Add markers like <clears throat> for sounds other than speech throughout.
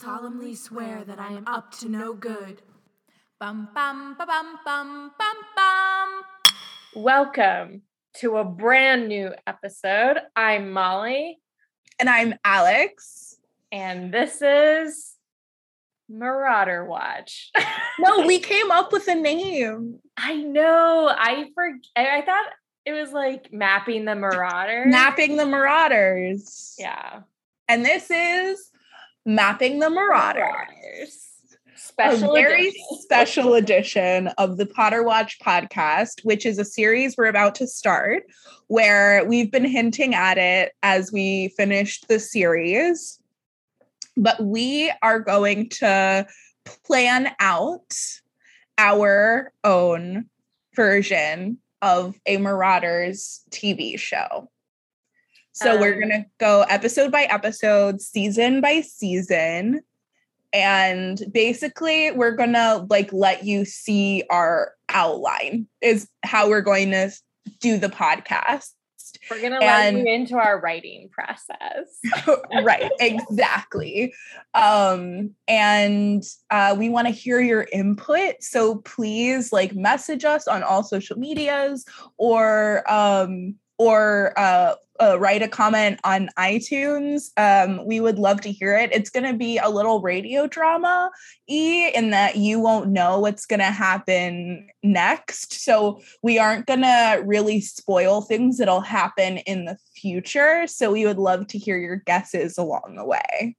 solemnly swear that I am up to no good. Bum bum ba bum bum bum bum. Welcome to a brand new episode. I'm Molly, And I'm Alex. and this is Marauder Watch. <laughs> No, we came up with a name. I know. I forget. I thought it was like mapping the Marauders. Mapping the Marauders. Yeah. And this is Mapping the Marauders. Special a very edition. special edition of the Potter Watch podcast, which is a series we're about to start, where we've been hinting at it as we finished the series. But we are going to plan out our own version of a Marauders TV show. So we're Um, going to go episode by episode, season by season. And basically we're gonna like let you see our outline is how we're going to do the podcast. We're gonna let you into our writing process. <laughs> right exactly. Um and uh we want to hear your input. So please like message us on all social medias or um or uh, uh write a comment on iTunes. Um, we would love to hear it. It's going to be a little radio drama e in that you won't know what's going to happen next. So we aren't going to really spoil things that'll happen in the future. So we would love to hear your guesses along the way.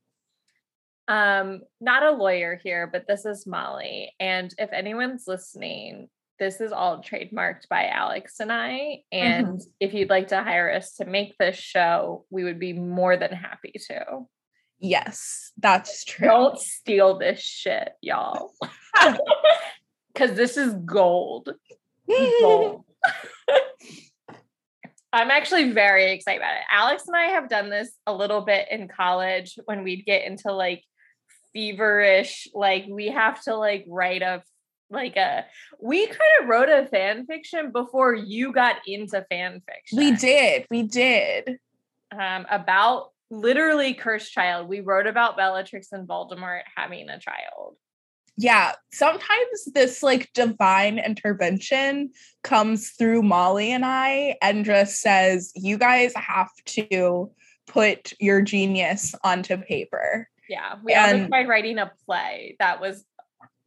um not a lawyer here but this is molly and if anyone's listening this is all trademarked by alex and i and mm-hmm. if you'd like to hire us to make this show we would be more than happy to. Yes, that's true. don't steal this shit y'all. <laughs> Because this is gold. Gold. <laughs> <laughs> I'm actually very excited about it. Alex and I have done this a little bit in college when we'd get into like feverish, like we have to like write a like a we kind of wrote a fan fiction before you got into fan fiction. we did. We did. um about literally cursed child. We wrote about Bellatrix and Voldemort having a child. Yeah, sometimes this like divine intervention comes through Molly and I and just says, you guys have to put your genius onto paper. Yeah, we And- tried writing a play that was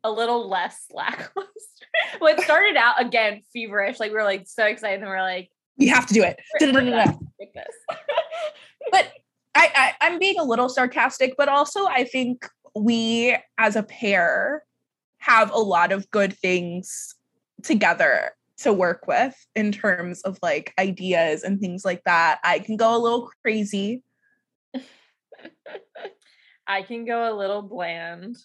a little less <laughs> lackluster. well, it started out again feverish, like we were like so excited, and we are like, We have to do it. <laughs> But I, I I'm being a little sarcastic, but also I think we as a pair have a lot of good things together to work with in terms of like ideas and things like that. I can go a little crazy. <laughs> I can go a little bland.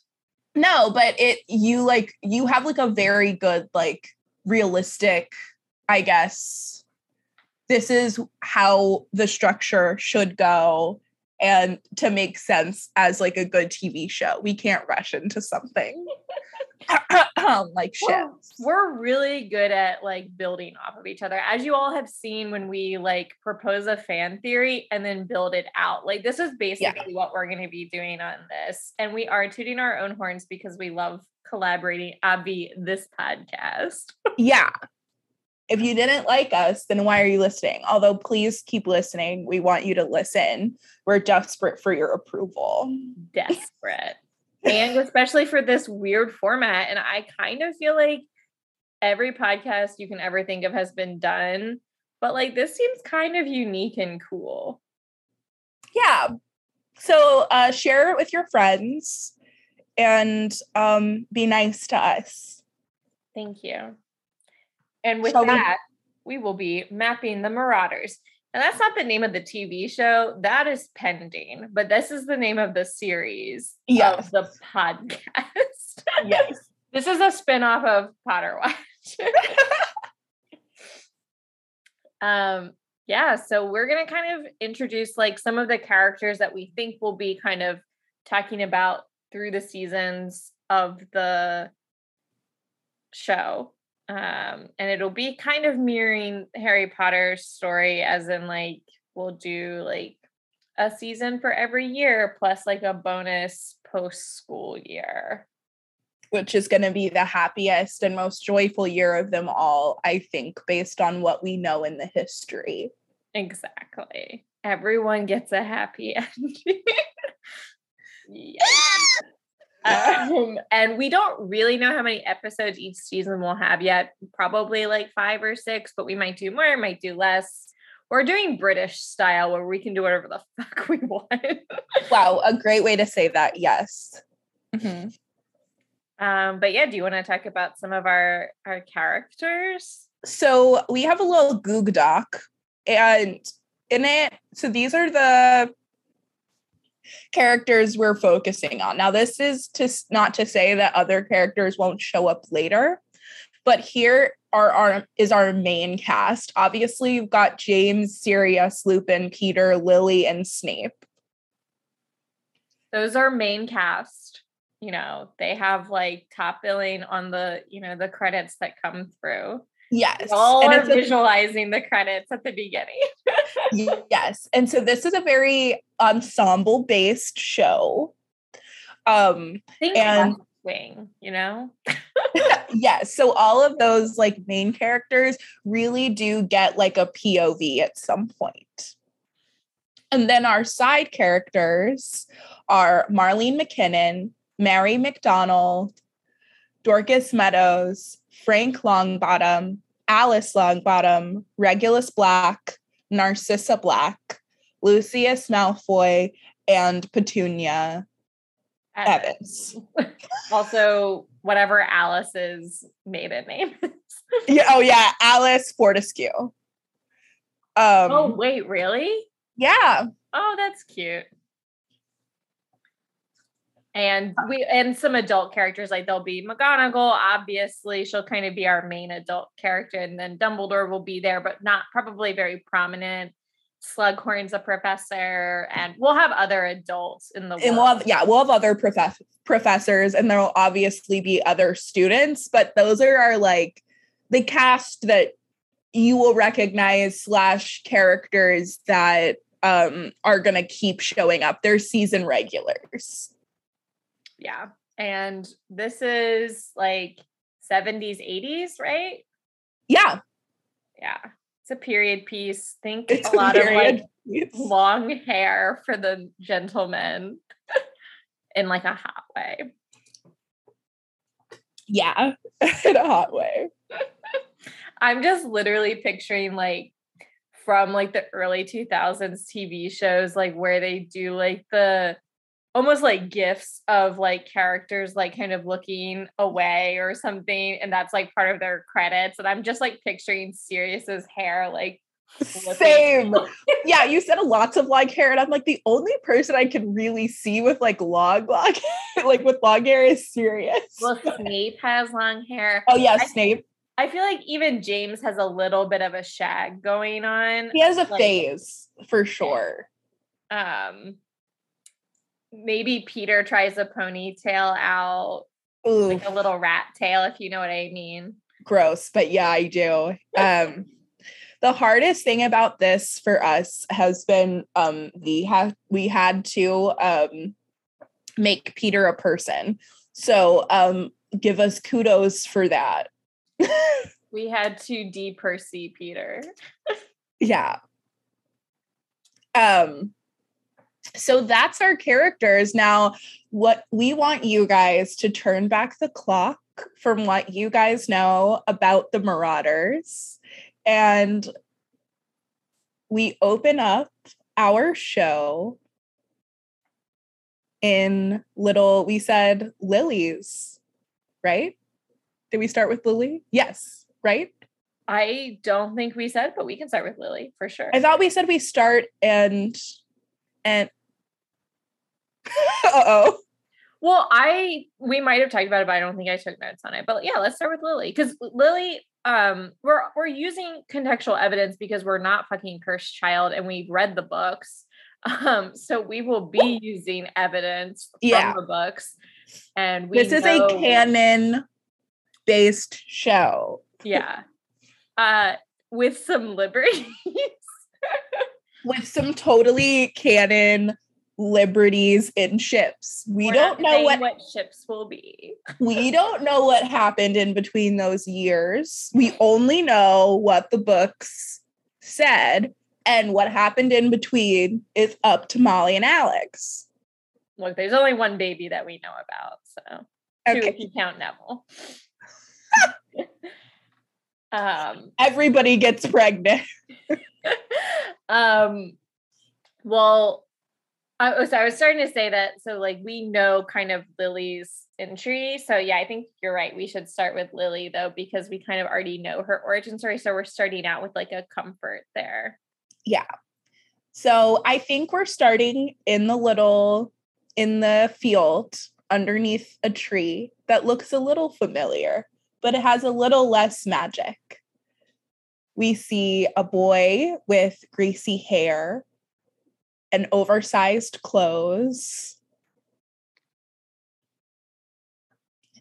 No, but it you like you have like a very good like realistic, I guess. This is how the structure should go and to make sense as like a good TV show. We can't rush into something <laughs> <coughs> like shit. We're, we're really good at like building off of each other. As you all have seen when we like propose a fan theory and then build it out. Like this is basically what we're going to be doing on this. And we are tooting our own horns because we love collaborating Abby this podcast. <laughs> Yeah. If you didn't like us, then why are you listening? Although please keep listening. We want you to listen. We're desperate for your approval. Desperate. And especially for this weird format. And I kind of feel like every podcast you can ever think of has been done. But like this seems kind of unique and cool. yeah so uh share it with your friends and um be nice to us Thank you. And with Shall we- that, we will be mapping the Marauders. And that's not the name of the TV show, that is pending, but this is the name of the series Yes. of the podcast. <laughs> yes this is a spin-off of Potter Watch. <laughs> um yeah, so we're going to kind of introduce like some of the characters that we think will be kind of talking about through the seasons of the show. Um, and it'll be kind of mirroring Harry Potter's story, as in like we'll do like a season for every year plus like a bonus post school year. Which is going to be the happiest and most joyful year of them all, I think, based on what we know in the history. Exactly. Everyone gets a happy <laughs> ending. <laughs> yes. Um, and we don't really know how many episodes each season will have yet. Probably like five or six, but we might do more, might do less. We're doing British style where we can do whatever the <laughs> fuck we want. wow, a great way to say that. Yes. Mm-hmm. Um, but yeah, do you want to talk about some of our our characters? So we have a little Goog doc, and in it, so these are the characters we're focusing on. Now, this is to not to say that other characters won't show up later, but here are our is our main cast. Obviously, you've got James, Sirius, Lupin, Peter, Lily, and Snape. Those are main cast. You know, they have like top billing on the, you know, the credits that come through. Yes. All and are visualizing the credits at the beginning. <laughs> yes. And so this is a very ensemble based show. Um Think and wing, you know? <laughs> yes. So all of those like main characters really do get like a POV at some point. And then our side characters are Marlene McKinnon, Mary McDonald, Dorcas Meadowes, Frank Longbottom, Alice Longbottom, Regulus Black, Narcissa Black, Lucius Malfoy, and Petunia Evans. <laughs> also, whatever Alice's maiden name is. yeah, oh yeah, Alice Fortescue. Um, oh wait, really? Yeah. Oh, that's cute and we and some adult characters like there'll be McGonagall obviously she'll kind of be our main adult character and then Dumbledore will be there but not probably very prominent. Slughorn's a professor and we'll have other adults in the world. and we'll have yeah we'll have other prof- professors and there'll obviously be other students but those are our like the cast that you will recognize slash characters that um are gonna keep showing up. They're season regulars yeah. And this is like 70s, 80s, right? Yeah. Yeah. It's a period piece. Think it's a lot of like piece. long hair for the gentleman <laughs> in like a hot way. Yeah, <laughs> in a hot way. <laughs> I'm just literally picturing like from like the early 2000s TV shows, like where they do like the almost like gifts of like characters like kind of looking away or something and that's like part of their credits and i'm just like picturing sirius's hair like same. <laughs> yeah you said lots of long hair and i'm like the only person i can really see with like long long <laughs> like with long hair is sirius. Well snape has long hair. Oh yeah I, snape. I feel like even james has a little bit of a shag going on he has a like, phase for sure. Um maybe Peter tries a ponytail out, Ooh. like a little rat tail, if you know what I mean. Gross, but yeah, I do. Um, the hardest thing about this for us has been um, we have we had to um, make Peter a person. So um, give us kudos for that. <laughs> we had to de-Percy Peter. <laughs> yeah. Um so that's our characters. Now, what we want you guys to turn back the clock from what you guys know about the Marauders. And we open up our show in little, we said lilies, right? Did we start with Lily? Yes, right? I don't think we said, but we can start with Lily for sure. I thought we said we start and and uh-oh. Well, I we might have talked about it, but I don't think I took notes on it. But yeah, let's start with Lily. Because Lily, um, we're we're using contextual evidence because we're not fucking cursed child and we've read the books. Um, so we will be using evidence yeah. from the books. And this is a canon based show. Yeah. Uh with some liberties. with some totally canon liberties in ships. We We're don't know what, what ships will be. <laughs> we don't know what happened in between those years. We only know what the books said and what happened in between is up to Molly and Alex. Look, there's only one baby that we know about, so two if you count Neville. <laughs> um, Everybody gets pregnant. <laughs> um, well, I oh, was I was starting to say that. So, like, we know kind of Lily's entry. So, yeah, I think you're right. We should start with Lily though, because we kind of already know her origin story. So, we're starting out with like a comfort there. Yeah. So I think we're starting in the little in the field underneath a tree that looks a little familiar, but it has a little less magic. We see a boy with greasy hair and oversized clothes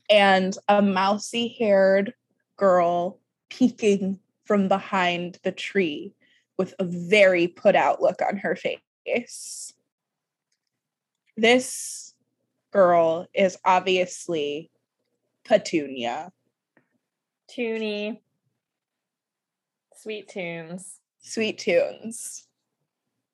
and a mousy haired girl peeking from behind the tree with a very put out look on her face. This girl is obviously Petunia. Toonie, sweet tunes. Sweet tunes.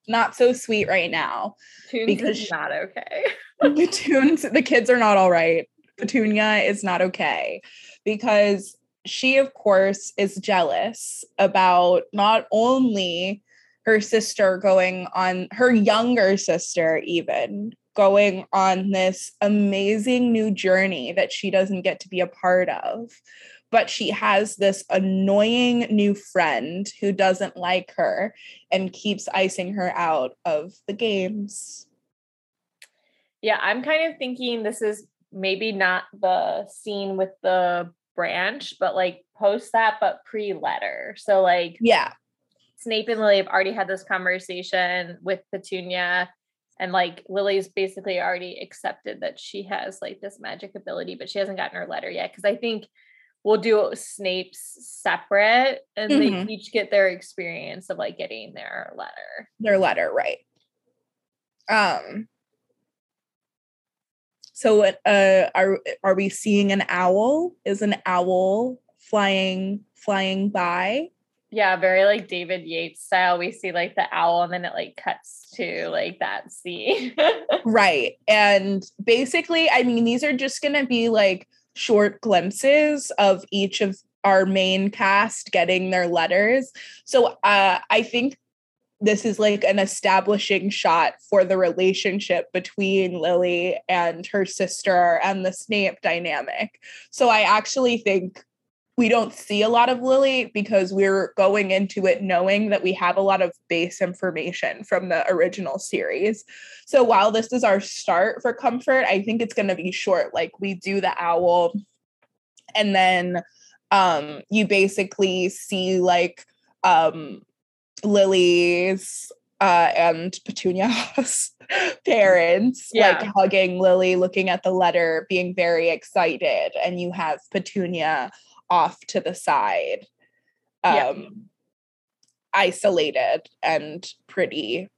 Not so sweet right now. Tunes Because is not okay. <laughs> the tunes, the kids are not all right. Petunia is not okay because she, of course, is jealous about not only her sister going on, her younger sister, even going on this amazing new journey that she doesn't get to be a part of. But she has this annoying new friend who doesn't like her and keeps icing her out of the games. Yeah, I'm kind of thinking this is maybe not the scene with the branch, but like post that, but pre letter. So, like, Yeah. Snape and Lily have already had this conversation with Petunia, and like Lily's basically already accepted that she has like this magic ability, but she hasn't gotten her letter yet. Cause I think we'll do Snape's separate and Mhm. they each get their experience of like getting their letter. their letter right um so what uh are are we seeing an owl is an owl flying flying by Yeah, very like David Yates style. We see like the owl and then it like cuts to like that scene. <laughs> right and basically i mean these are just going to be like short glimpses of each of our main cast getting their letters so uh i think this is like an establishing shot for the relationship between Lily and her sister and the Snape dynamic. So I actually think we don't see a lot of Lily because we're going into it knowing that we have a lot of base information from the original series. So while this is our start for comfort, I think it's going to be short. Like we do the owl and then um you basically see like um Lily's uh, and Petunia's <laughs> parents Yeah. like hugging Lily, looking at the letter, being very excited, and you have Petunia off to the side, um, Yeah. isolated and pretty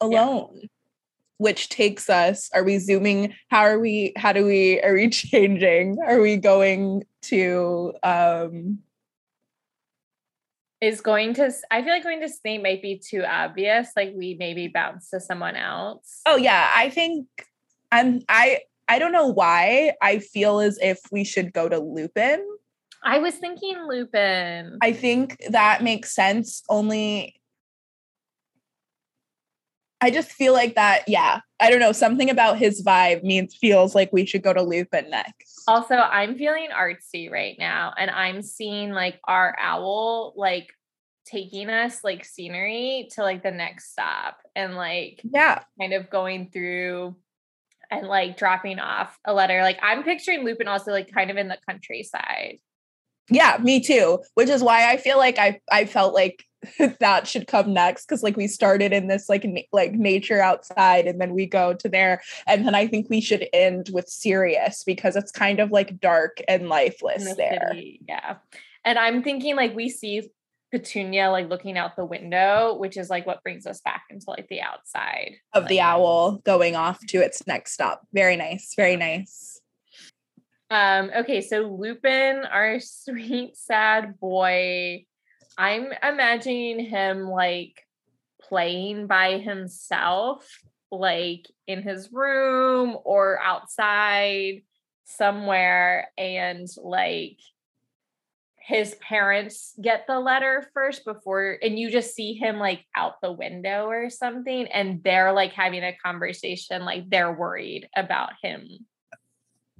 alone. Which takes us, are we zooming? How are we, how do we, are we <laughs> changing? Are we going to um Is going to I feel like going to Snape might be too obvious. Like we maybe bounce to someone else. Oh yeah, I think I'm I I don't know why I feel as if we should go to Lupin. I was thinking Lupin. I think that makes sense only I just feel like that yeah, I don't know, something about his vibe means feels like we should go to Lupin next. Also, I'm feeling artsy right now, and I'm seeing like our owl like taking us like scenery to like the next stop and like Yeah. kind of going through and like dropping off a letter. Like I'm picturing Lupin also like kind of in the countryside. Yeah, me too. Which is why I feel like I I felt like <laughs> that should come next because like we started in this like na- like nature outside and then we go to there and then I think we should end with Sirius because it's kind of like dark and lifeless the there. city. Yeah. And I'm thinking like we see Petunia like looking out the window, which is like what brings us back into like the outside of like, the owl going off to its next stop. Very nice. Very nice. Um, okay, so Lupin, our <laughs> sweet, sad boy, I'm imagining him like playing by himself, like in his room or outside somewhere, and like his parents get the letter first before and you just see him like out the window or something and they're like having a conversation like they're worried about him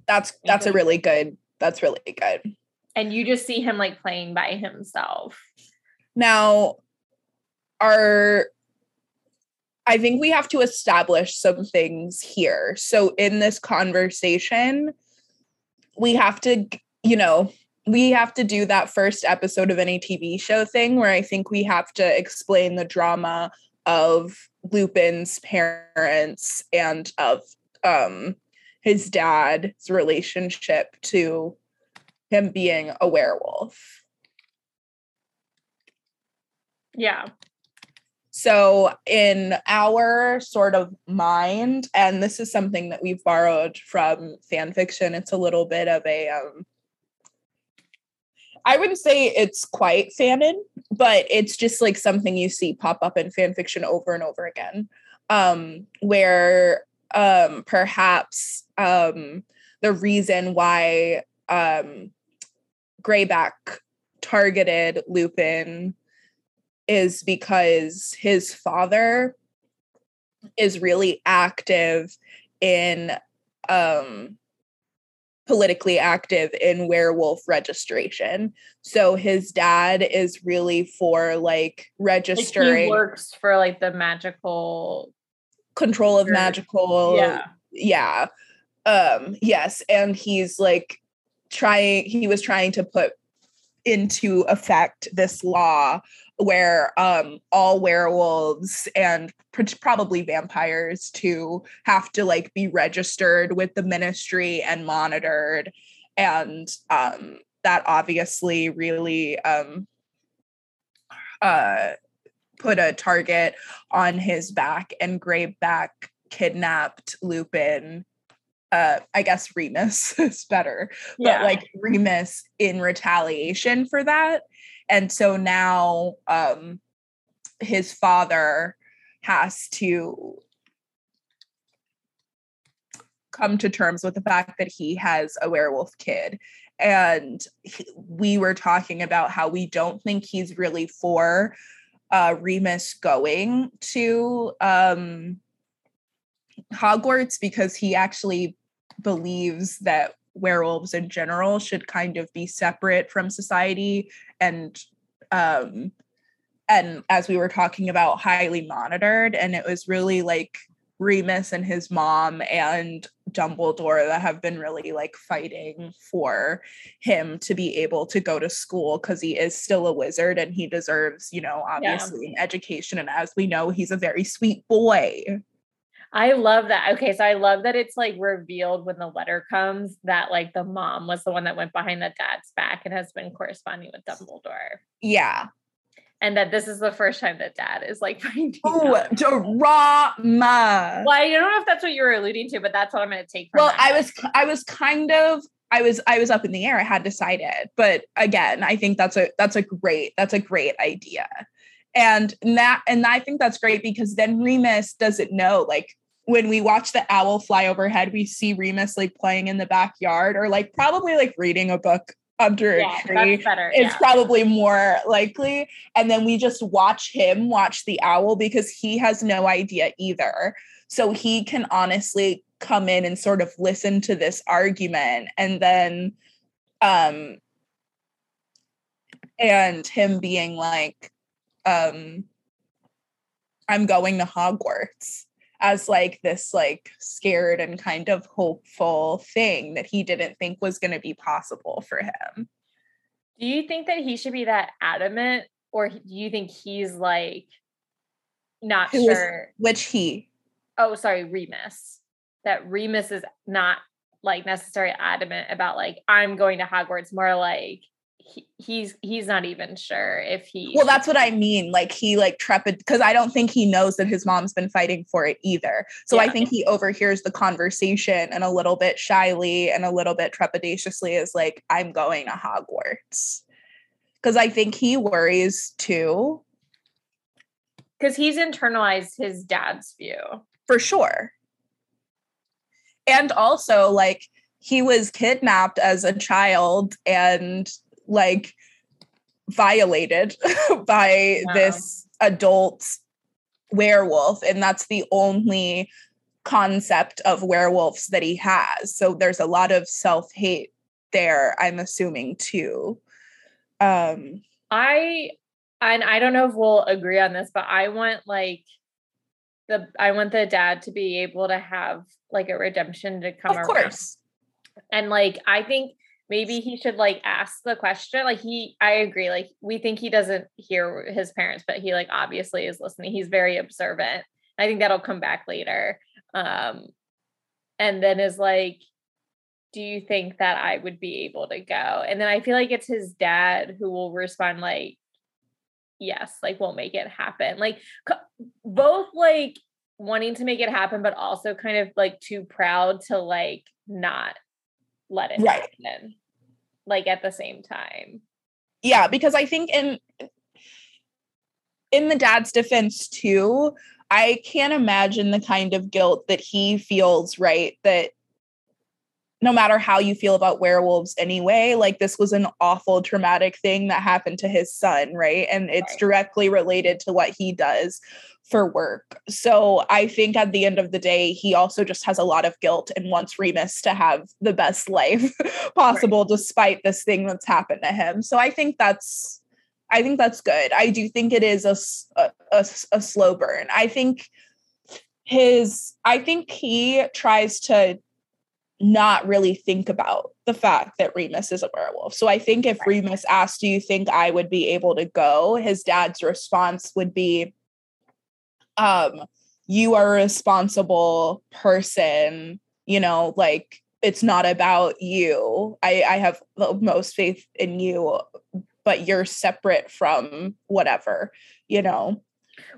that's that's a really good that's really good. And you just see him like playing by himself. Now are i think we have to establish some things here. So in this conversation we have to you know we have to do that first episode of any TV show thing where I think we have to explain the drama of Lupin's parents and of um his dad's relationship to him being a werewolf. Yeah. So, in our sort of mind, and this is something that we've borrowed from fan fiction, it's a little bit of a um, I wouldn't say it's quite fanon, but it's just like something you see pop up in fan fiction over and over again. Um, where um, perhaps um, the reason why um, Greyback targeted Lupin is because his father is really active in um, politically active in werewolf registration. So his dad is really for like registering like he works for like the magical control of magical yeah. Yeah. Um yes, and he's like trying he was trying to put into effect this law where um all werewolves and probably vampires too have to like be registered with the ministry and monitored and um that obviously really um uh put a target on his back and Greyback kidnapped Lupin uh I guess Remus <laughs> is better yeah. but like Remus in retaliation for that and so now um his father has to come to terms with the fact that he has a werewolf kid and he, we were talking about how we don't think he's really for uh, Remus going to um, Hogwarts because he actually believes that werewolves in general should kind of be separate from society and um and as we were talking about highly monitored. And it was really like Remus and his mom and Dumbledore that have been really like fighting for him to be able to go to school because he is still a wizard and he deserves, you know, obviously yeah. an education. And as we know, he's a very sweet boy. I love that. Okay, so I love that it's like revealed when the letter comes that like the mom was the one that went behind the dad's back and has been corresponding with Dumbledore. Yeah. And that this is the first time that dad is like <laughs> finding Oh, drama. Well, I don't know if that's what you were alluding to, but that's what I'm going to take Well. I was I was kind of I was I was up in the air. I had decided, but again, I think that's a that's a great that's a great idea and that and i think that's great because then remus doesn't know like when we watch the owl fly overhead we see remus like playing in the backyard or like probably like reading a book under yeah, a tree better, it's yeah. probably more likely and then we just watch him watch the owl because he has no idea either so he can honestly come in and sort of listen to this argument and then um and him being like um I'm going to Hogwarts as like this like scared and kind of hopeful thing that he didn't think was going to be possible for him. Do you think that he should be that adamant or do you think he's like not Who sure is, which he? Oh, sorry, Remus. That Remus is not like necessarily adamant about like I'm going to Hogwarts more like he, he's he's not even sure if he well that's what i mean. Like he like trepid because i don't think he knows that his mom's been fighting for it either. So yeah. i think he overhears the conversation and a little bit shyly and a little bit trepidatiously is like i'm going to hogwarts. Because i think he worries too. Because he's internalized his dad's view. For sure. And also like he was kidnapped as a child and like violated <laughs> by wow. this adult werewolf and that's the only concept of werewolves that he has so there's a lot of self-hate there i'm assuming too um i and i don't know if we'll agree on this but i want like the i want the dad to be able to have like a redemption to come of around. course and like i think maybe he should like ask the question like he i agree like we think he doesn't hear his parents but he like obviously is listening he's very observant. I think that'll come back later um and then is like do you think that i would be able to go? And then i feel like it's his dad who will respond like yes like we'll make it happen. Like both like wanting to make it happen but also kind of like too proud to like not let it right. happen like at the same time yeah because i think in in the dad's defense too i can't imagine the kind of guilt that he feels right that no matter how you feel about werewolves anyway like this was an awful traumatic thing that happened to his son right and it's right. directly related to what he does for work. So I think at the end of the day, he also just has a lot of guilt and wants Remus to have the best <laughs> life possible right. despite this thing that's happened to him. So I think that's I think that's good. I do think it is a, a, a slow burn. I think his I think he tries to not really think about the fact that Remus is a werewolf. So I think if Remus asked, Do you think I would be able to go? His dad's response would be, um you are a responsible person you know like it's not about you. I i have the most faith in you but you're separate from whatever you know?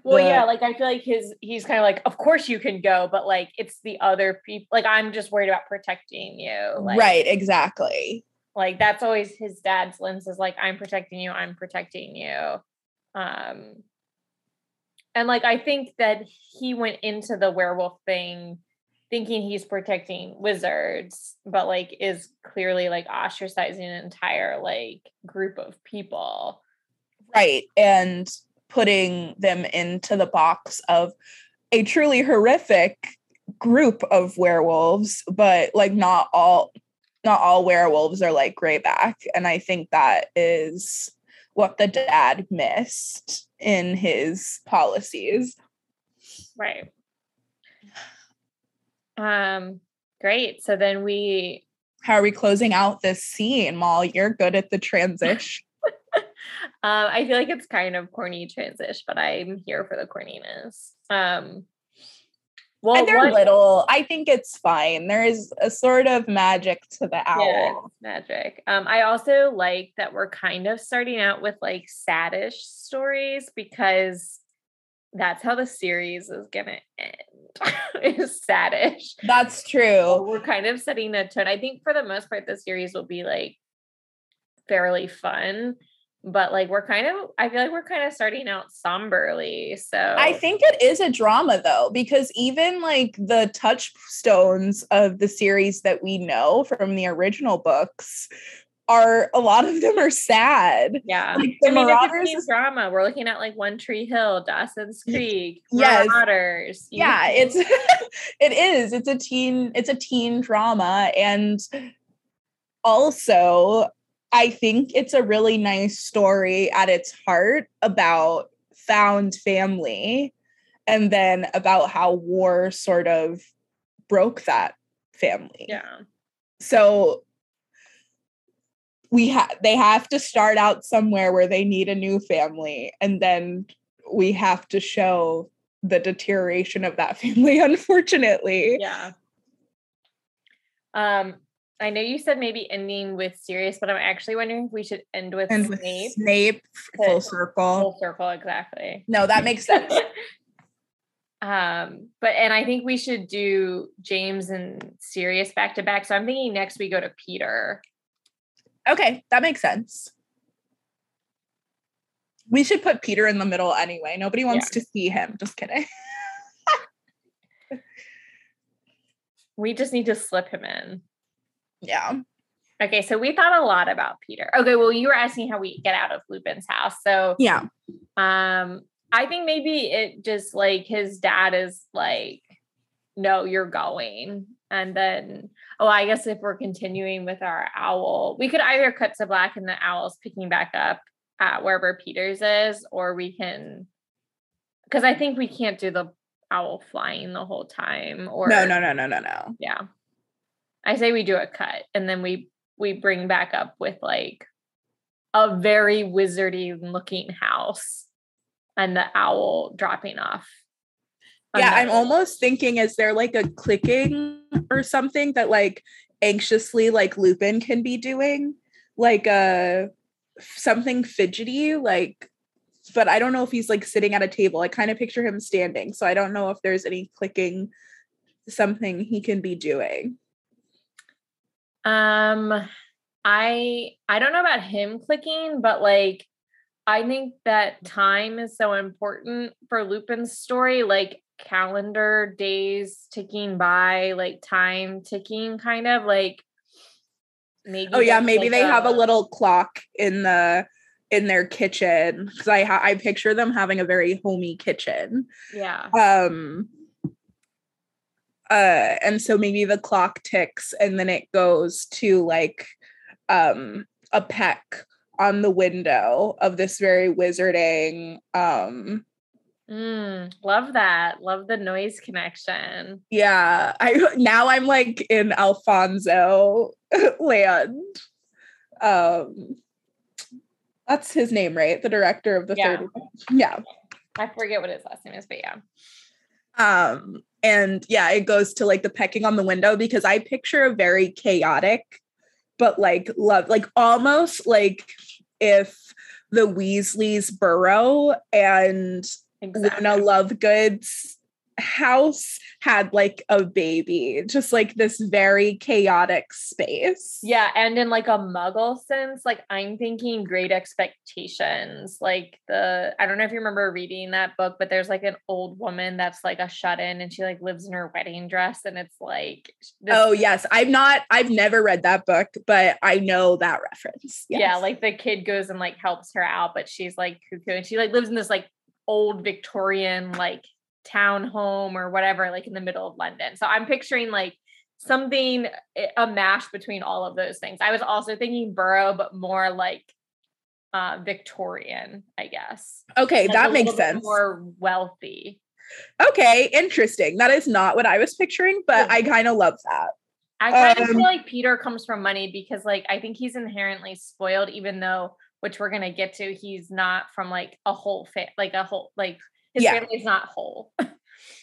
Well yeah like i feel like his he's kind of like of course you can go but like it's the other people like i'm just worried about protecting you like, right exactly. Like that's always his dad's lens is like i'm protecting you i'm protecting you. Um and like I think that he went into the werewolf thing thinking he's protecting wizards, but like is clearly like ostracizing an entire like group of people. Right. And putting them into the box of a truly horrific group of werewolves, but like not all not all werewolves are like Greyback. And I think that is what the dad missed in his policies. Right. Um great. So then we how are we closing out this scene, Molly? You're good at the transition. <laughs> um, I feel like it's kind of corny transition, but I'm here for the corniness. Um well, and they're what, little. I think it's fine. There is a sort of magic to the owl. Yeah, magic. Um, I also like that we're kind of starting out with like saddish stories because that's how the series is gonna end. <laughs> is saddish. That's true. So we're kind of setting a tone. I think for the most part, the series will be like fairly fun but like we're kind of i feel like we're kind of starting out somberly so i think it is a drama though because even like the touchstones of the series that we know from the original books are a lot of them are sad. Yeah. Like the I mean, Marauders it's drama. We're looking at like One Tree Hill, Dawson's Creek, yes. Marauders. Yeah, it's <laughs> it is. It's a teen, it's a teen drama. And also I think it's a really nice story at its heart about found family and then about how war sort of broke that family. Yeah. So we have they have to start out somewhere where they need a new family and then we have to show the deterioration of that <laughs> family unfortunately. Yeah. Um I know you said maybe ending with Sirius, but I'm actually wondering if we should end with And with Snape. Snape, full circle. Full circle, exactly. No, that makes sense. <laughs> um, but and I think we should do James and Sirius back to back. So I'm thinking next we go to Peter. Okay, that makes sense. We should put Peter in the middle anyway. Nobody wants to see him. Just kidding. <laughs> We just need to slip him in. Yeah. Okay, so we thought a lot about Peter. Okay, well, you were asking how we get out of Lupin's house. So Yeah. um I think maybe it just like his dad is like, no, you're going. And then, oh, I guess if we're continuing with our owl, we could either cut to black and the owl's picking back up at wherever Peter's is, or we can, because I think we can't do the owl flying the whole time. Or No, no, no, no, no, no. yeah. I say we do a cut and then we we bring back up with like a very wizardy looking house and the owl dropping off. Yeah, I'm almost thinking is there like a clicking or something that like anxiously like Lupin can be doing? Like a something fidgety, like but I don't know if he's like sitting at a table. I kind of picture him standing. So I don't know if there's any clicking something he can be doing. Um I I don't know about him clicking, but like I think that time is so important for Lupin's story, like calendar days ticking by, like time ticking kind of like maybe Oh yeah, maybe like, they have a little clock in the in their kitchen because I ha- I picture them having a very homey kitchen. yeah. Um uh and so maybe the clock ticks and then it goes to like um a peck on the window of this very wizarding um Mm, love that. Love the noise connection. yeah i <laughs> now i'm like in alfonso <laughs> land um that's his name right the director of the Yeah. third yeah I forget what his last name is, but yeah. um and yeah it goes to like the pecking on the window because i picture a very chaotic but like love like almost like if the weasleys burrow and Exactly. luna lovegood's house had like a baby just like this very chaotic space Yeah, and in like a muggle sense, like I'm thinking great expectations. Like the I don't know if you remember reading that book, but there's like an old woman that's like a shut-in and she like lives in her wedding dress and it's like this- oh yes i've not i've never read that book but i know that reference yeah, like the kid goes and like helps her out, but she's like cuckoo and she like lives in this like old Victorian like town home or whatever, like in the middle of London. So I'm picturing like something eh, a mash between all of those things. I was also thinking burrow, but more like uh Victorian, I guess. okay Like, that makes sense More wealthy. Okay, interesting. That is not what I was picturing, but I kind of love that. I kind of Um, feel like Peter comes from money because like I think he's inherently spoiled, even though which we're gonna get to, he's not from like a whole fit, like a whole like his Yeah. family's not whole.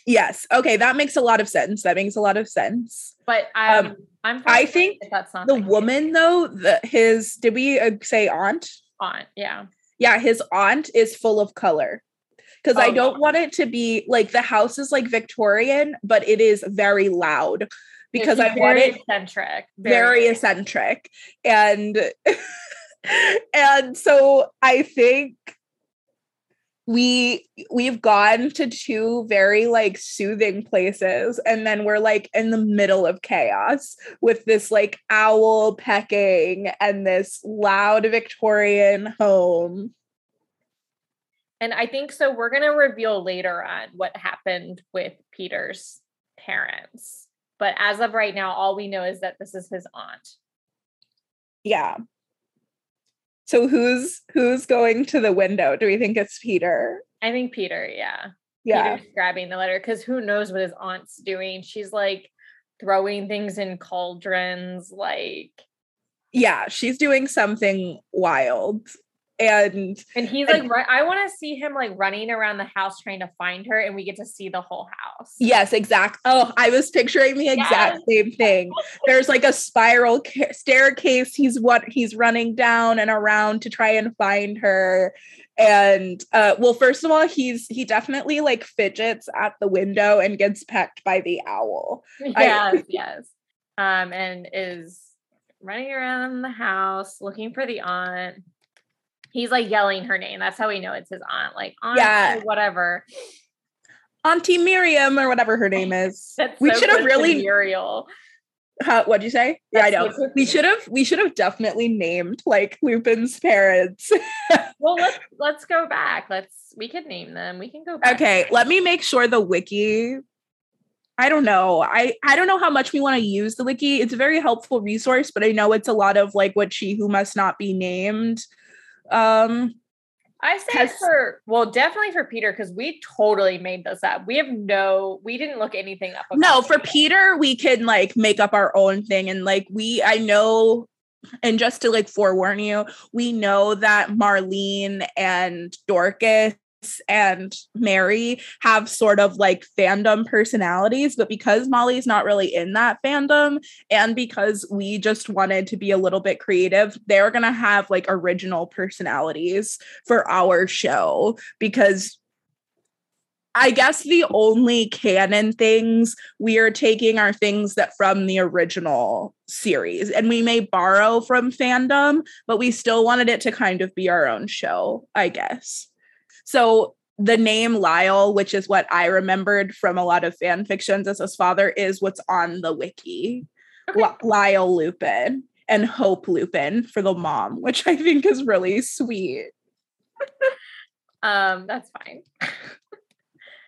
Yes. Okay, that makes a lot of sense. That makes a lot of sense. But um, Um, I'm I think that's not The woman though, the his did we uh, say aunt? Aunt. Yeah. Yeah, his aunt is full of color. I Oh, don't yeah. want it to be like the house is like Victorian, but it is very loud because I want very it eccentric. very eccentric and <laughs> and so i think we we've gone to two very like soothing places and then we're like in the middle of chaos with this like owl pecking and this loud victorian home And I think so. We're gonna reveal later on what happened with Peter's parents. But as of right now, all we know is that this is his aunt. yeah so who's who's going to the window do we think it's peter I think Peter, yeah. yeah Peter's grabbing the letter because who knows what his aunt's doing. She's like throwing things in cauldrons, like yeah she's doing something wild and and he's like right i want to see him like running around the house trying to find her and we get to see the whole house. Yes exact oh i was picturing the exact yes. same thing. There's like a spiral ca- staircase he's what he's running down and around to try and find her. And uh well first of all he's he definitely like fidgets at the window and gets pecked by the owl. Yes I, yes. Um and is running around the house looking for the aunt he's like yelling her name that's how we know it's his aunt like aunt yeah whatever auntie miriam or whatever her name is <laughs> we so should have really muriel how, what'd you say? That's yeah, I know. We should have we should have definitely named like Lupin's parents. <laughs> well, let's let's go back. Let's we can name them. We can go back. Okay, let me make sure the wiki. I don't know. I I don't know how much we want to use the wiki. It's a very helpful resource, but I know it's a lot of like what she who must not be named. Um I say has, for well, definitely for Peter because we totally made this up. We have no, we didn't look anything up. No, for Peter, we can like make up our own thing, and like we, I know, and just to like forewarn you, we know that Marlene and Dorcas and Mary have sort of like fandom personalities, but because Molly's not really in that fandom and because we just wanted to be a little bit creative, they're to have like original personalities for our show because I guess the only canon things we are taking are things that from the original series. And we may borrow from fandom, but we still wanted it to kind of be our own show, I guess. So the name Lyle, which is what I remembered from a lot of fan fictions as his father, is what's on the wiki. Okay. L- Lyle Lupin and Hope Lupin for the mom, which I think is really sweet. <laughs> um, that's fine. <laughs>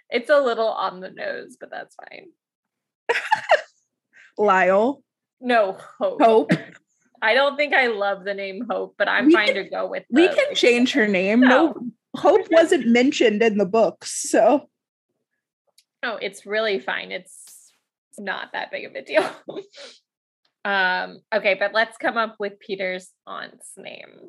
it's a little on the nose, but that's fine. <laughs> Lyle. No, Hope. Hope. I don't think I love the name Hope, but I'm we fine can, to go with. The, we can change her name. No, no Hope wasn't mentioned in the books, so. Oh, it's really fine. It's not that big of a deal. <laughs> um, okay, but let's come up with Peter's aunt's name.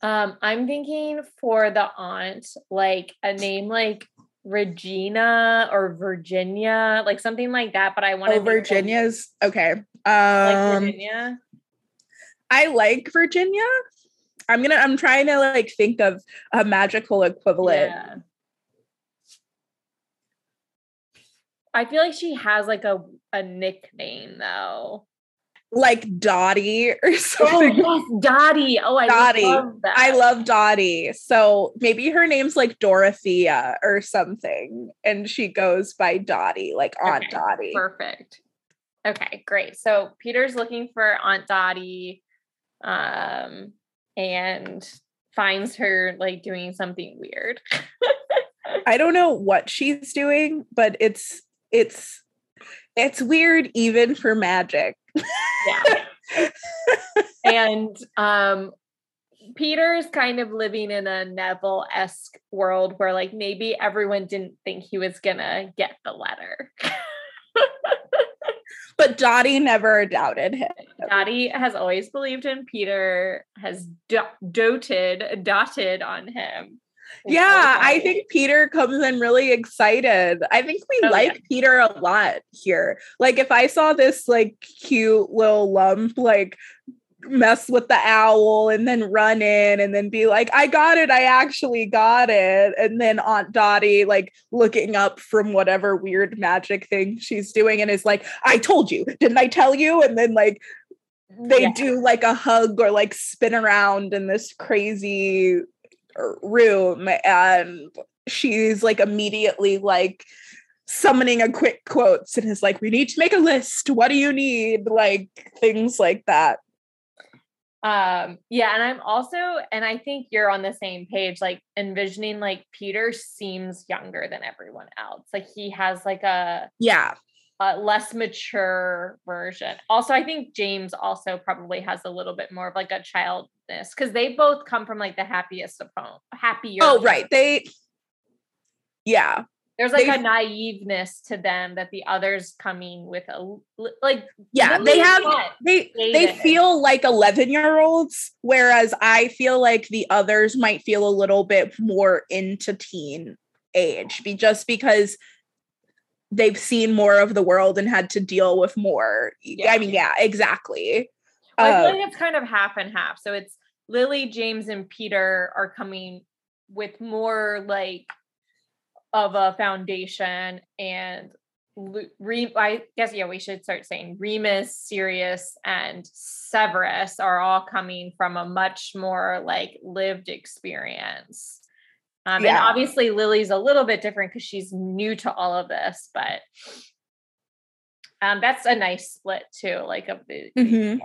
Um, I'm thinking for the aunt, like a name like Regina or Virginia, like something like that. But I want to. Oh, Virginia's okay. Um, like Virginia. I like Virginia. I'm gonna I'm trying to like think of a magical equivalent. Yeah. I feel like she has like a a nickname though. Like Dottie or <laughs> something. Oh, yes, Dottie. Oh, I Dottie. love that. I love Dottie. So maybe her name's like Dorothea or something, and she goes by Dottie, like Aunt okay, Dottie. Perfect. Okay, great. So Peter's looking for Aunt Dottie. Um, and finds her like doing something weird. I don't know what she's doing, but it's it's it's weird even for magic. yeah. <laughs> and um Peter's kind of living in a Neville-esque world where like maybe everyone didn't think he was gonna get the letter. <laughs> but Dottie never doubted him. Dottie has always believed in Peter, has do- doted, dotted on him. Yeah, I think Peter comes in really excited. I think we oh, like yeah. Peter a lot here. Like if I saw this like cute little lump like mess with the owl and then run in and then be like, I got it. I actually got it. And then Aunt Dottie, like looking up from whatever weird magic thing she's doing and is like, I told you. Didn't I tell you? And then like they yeah. do like a hug or like spin around in this crazy uh, room. And she's like immediately like, summoning a quick quotes and is like, we need to make a list. What do you need? Like things like that um yeah and i'm also and i think you're on the same page like envisioning like peter seems younger than everyone else like he has like a yeah. a less mature version. Also i think james also probably has a little bit more of like a childness because they both come from like the happiest of home happier oh right they yeah there's like they- a naiveness to them that the others coming with a like Yeah, they have they they feel like 11 year olds whereas i feel like the others might feel a little bit more into teen age be just because they've seen more of the world and had to deal with more Yeah. i mean yeah exactly Well, I feel like um, it's kind of half and half. So it's Lily, James, and Peter are coming with more like of a foundation, and Re- I guess yeah, we should start saying Remus, Sirius, and Severus are all coming from a much more like lived experience. Um, And obviously, Lily's a little bit different because she's new to all of this, but um, that's a nice split too, like of the, the Mhm.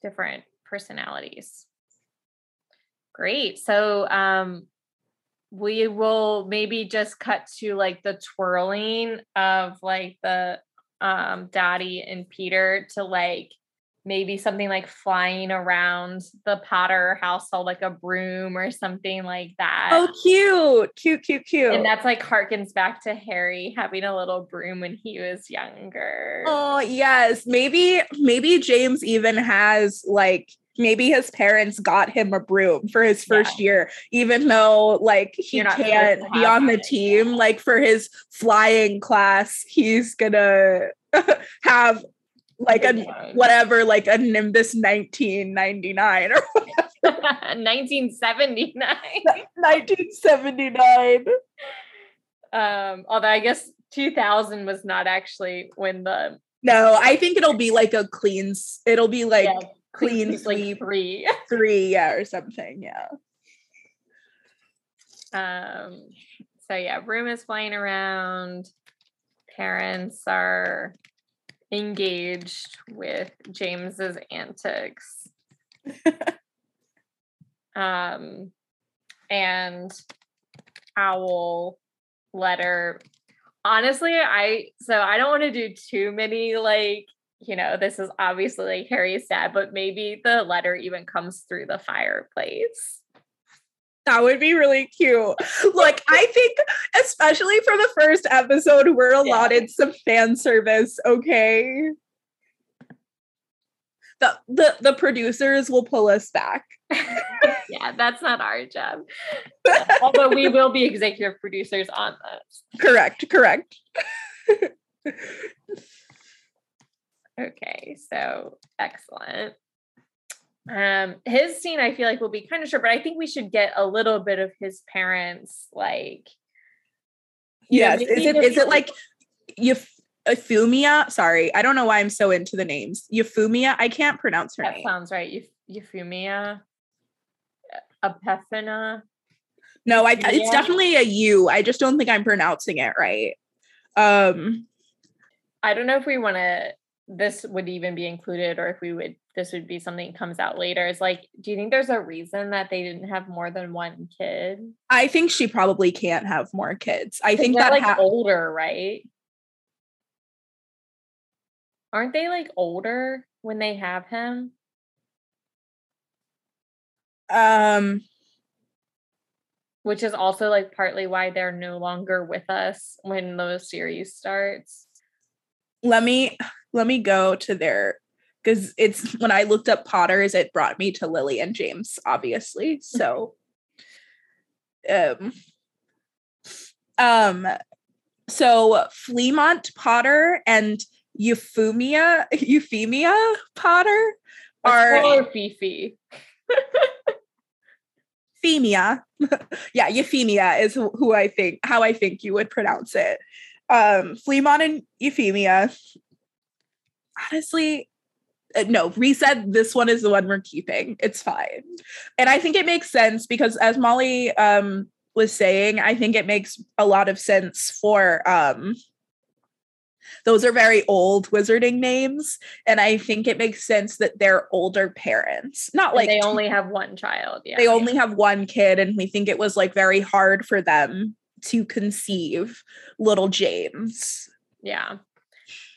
different personalities. Great. So um we will maybe just cut to like the twirling of like the um Dottie and Peter to like maybe something like flying around the Potter household like a broom or something like that. oh cute cute cute cute and that's like harkens back to Harry having a little broom when he was younger. Oh yes, maybe maybe James even has like maybe his parents got him a broom for his first year, even though like he You're not supposed can't be on the team. anymore. Like for his flying class, he's gonna <laughs> have like a whatever, like a Nimbus 1999 or 1979. <laughs> 1979. <laughs> um although i guess 2000 was not actually when the No, I think it'll be like a clean. It'll be like yeah, clean <laughs> sweep three <laughs> three, yeah, or something. Yeah. um so yeah room is flying around parents are engaged with james's antics <laughs> um and owl letter honestly i so i don't want to do too many like you know this is obviously like harry's dad but maybe the letter even comes through the fireplace That would be really cute. <laughs> Like, I think, especially for the first episode, we're allotted some fan service, okay? The, the the producers will pull us back. <laughs> <laughs> yeah that's not our job although we will be executive producers on this Correct, correct. Okay so excellent um his scene i feel like will be kind of short but i think we should get a little bit of his parents like you know, Yes. Is it it like Euphemia? Sorry, I don't know why I'm so into the names. Euphemia? I can't pronounce her that name. sounds right Euph- euphemia epiphana No, I it's definitely a U. I just don't think I'm pronouncing it right. Um I don't know if we want to this would even be included or if we would this would be something that comes out later. It's like, do you think there's a reason that they didn't have more than one kid? I think she probably can't have more kids. i think that like ha- older, right? Aren't they like older when they have him? um Which is also like partly why they're no longer with us when the series starts. let me let me go to their because it's when I looked up Potters, it brought me to Lily and James, obviously. So um um so Fleamont Potter and Euphemia Euphemia Potter are Or Fifi. Euphemia. <laughs> yeah, Euphemia is who who I think how I think you would pronounce it. Um, Fleamont and Euphemia. Honestly, uh, no, reset. This one is the one we're keeping. It's fine, and I think it makes sense because, as Molly um was saying, I think it makes a lot of sense for um. Those are very old wizarding names, and I think it makes sense that they're older parents, not And like they tw- only have one child. Yeah. they only have one kid and we think it was like very hard for them to conceive little james Yeah.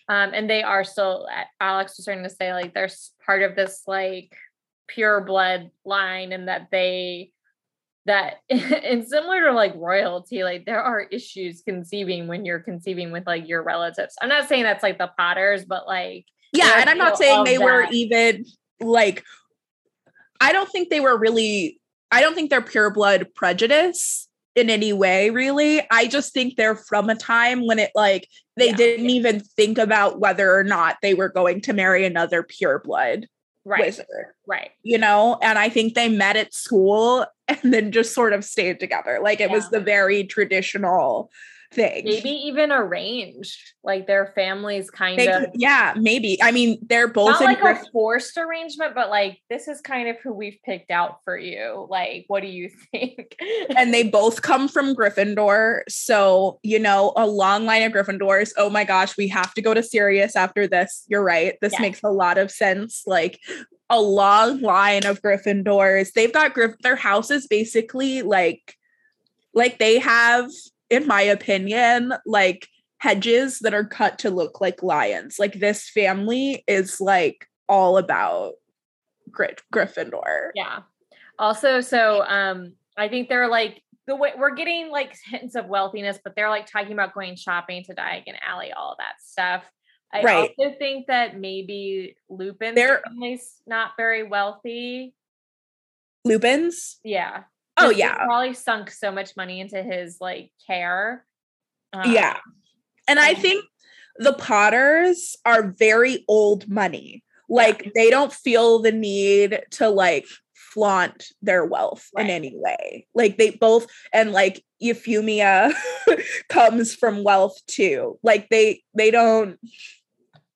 Um, and they are still Alex was starting to say like there's part of this like pure blood line and that they that <laughs> and similar to like royalty, like there are issues conceiving when you're conceiving with like your relatives. I'm not saying that's like the Potters, but like yeah, and I'm not saying they that. were even like I don't think they were really I don't think they're pure blood prejudice in any way, really. I just think they're from a time when it like they yeah. didn't even think about whether or not they were going to marry another pure blood right. wizard. Right. You know, and I think they met at school <laughs> and then just sort of stayed together. Like it yeah. was the very traditional thing. Maybe even arranged, like their families kind they of. Yeah, maybe. I mean, they're both not like Griff- a forced arrangement, but like this is kind of who we've picked out for you. Like, what do you <laughs> think? and they both come from Gryffindor, so you know a long line of Gryffindors. Oh my gosh, we have to go to Sirius after this. You're right. This yes. makes a lot of sense. Like a long line of Gryffindors. They've got Griff. Their house is basically like like they have in my opinion, like hedges that are cut to look like lions. Like this family is like all about Gry- Gryffindor. Yeah. Also, so um, I think they're like the way we're getting like hints of wealthiness, but they're like talking about going shopping to Diagon Alley, all that stuff. I right. also think that maybe Lupin's they're, family's not very wealthy. Lupin's? Yeah. Oh yeah. probably sunk so much money into his like care. Um, yeah. And I think the Potters are very old money. Like yeah. they don't feel the need to like flaunt their wealth right. in any way. Like they both and like Euphemia <laughs> comes from wealth too. Like they they don't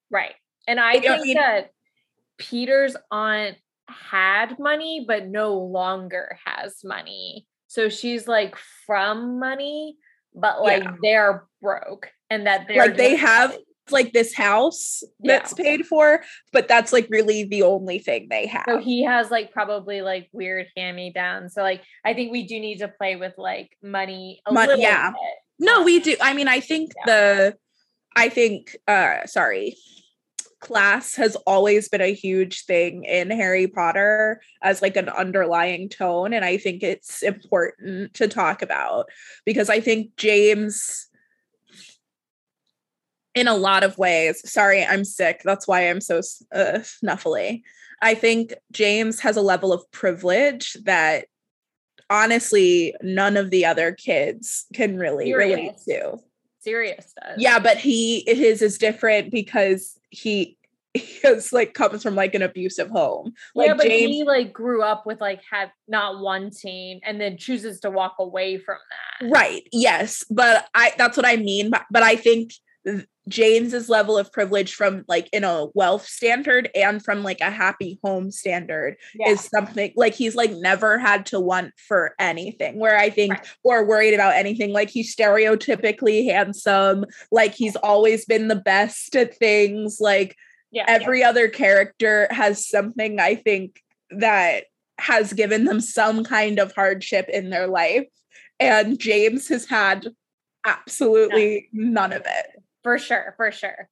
Right. And I think need- that Peter's aunt had money but no longer has money. So she's like from money, but like yeah. they're broke and that they're like they have like, like this house yeah. that's paid for, but that's like really the only thing they have. So he has like probably like weird hand me down. So like I think we do need to play with like money. money, yeah. Bit. No, we do. I mean, I think yeah. the I think uh sorry class has always been a huge thing in Harry Potter as like an underlying tone and I think it's important to talk about because I think James in a lot of ways sorry I'm sick that's why I'm so uh, snuffly. I think James has a level of privilege that honestly none of the other kids can really relate to Sirius does. Yeah, but he his is different because he <laughs> is like comes from like an abusive home. Like yeah, but James, he like grew up with like have not one team and then chooses to walk away from that. Right. Yes. But I that's what I mean. But, but I think James's level of privilege from like in a wealth standard and from like a happy home standard yeah. is something like he's like never had to want for anything where I think right. or worried about anything like he's stereotypically handsome like he's always been the best at things like yeah, every yeah. other character has something I think that has given them some kind of hardship in their life and James has had absolutely yeah. none of it for sure, for sure.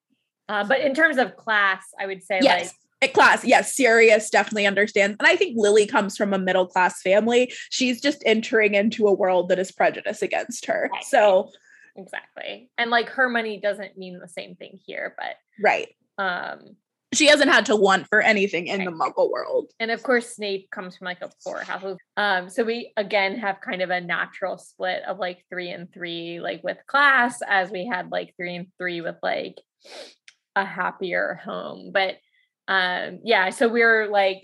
Uh, but in terms of class, I would say yes. like class yes sirius definitely understands and i think lily comes from a middle class family she's just entering into a world that is prejudiced against her right. so exactly and like her money doesn't mean the same thing here but right um she hasn't had to want for anything in right. the muggle world and of course snape comes from like a poor house um so we again have kind of a natural split of like three and three like with class as we had like three and three with like a happier home but um yeah so we we're like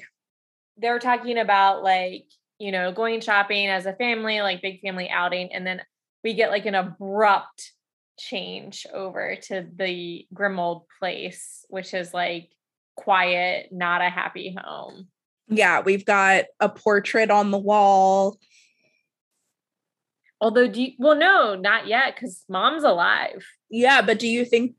they're talking about like you know going shopping as a family like big family outing and then we get like an abrupt change over to the Grimmauld place, which is like quiet, not a happy home. Yeah, we've got a portrait on the wall. Although, do you, well, no, not yet, because mom's alive. Yeah, but do you think?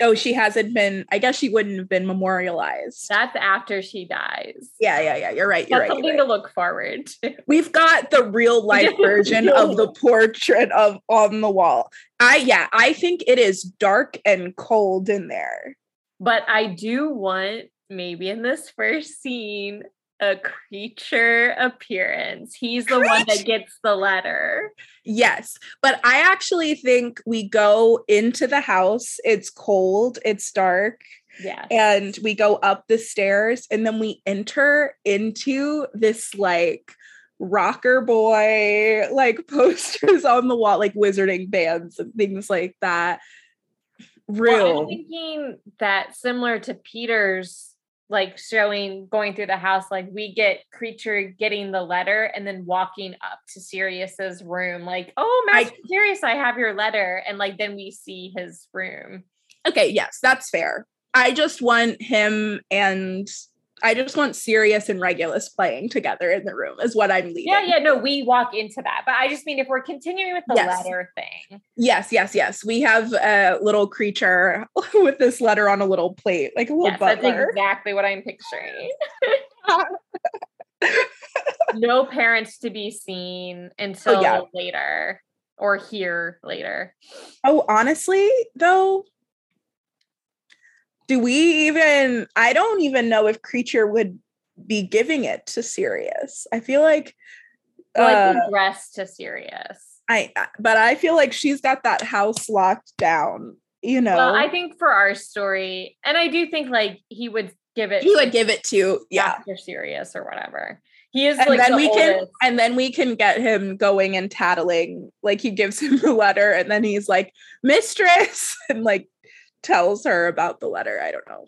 Oh, she hasn't been. I guess she wouldn't have been memorialized. That's after she dies. Yeah, yeah, yeah. You're right. You're That's right. Something right. to look forward to. We've got the real life <laughs> version of the portrait of on the wall. I yeah, I think it is dark and cold in there. But I do want maybe in this first scene a Kreacher appearance. He's the one that gets the letter. Yes. But I actually think we go into the house. It's cold, it's dark. Yeah. And we go up the stairs and then we enter into this like rocker boy like <laughs> posters on the wall, like wizarding bands and things like that. Real. Well, I'm thinking that similar to Peter's like showing going through the house like we get Kreacher getting the letter and then walking up to Sirius's room like oh Master I, Sirius I have your letter and like then we see his room. Okay, yes, that's fair. I just want him and I just want Sirius and Regulus playing together in the room is what I'm leading. Yeah, yeah, no, we walk into that. But I just mean if we're continuing with the yes. letter thing. Yes, yes, yes. We have a little Kreacher <laughs> with this letter on a little plate, like a little yes, butler. That's exactly what I'm picturing. no parents to be seen until oh, yeah. later or here later. Oh, honestly, though, do we even i don't even know if Kreacher would be giving it to sirius. I feel like like uh, dress to sirius. I but i feel like she's got that house locked down you know? Well i think for our story and i do think like he would give it he would give it to yeah. After sirius or whatever. He is and like then the we oldest. can and then we can get him going and tattling. Like he gives him <laughs> the letter and then he's like mistress! <laughs> And like tells her about the letter. I don't know.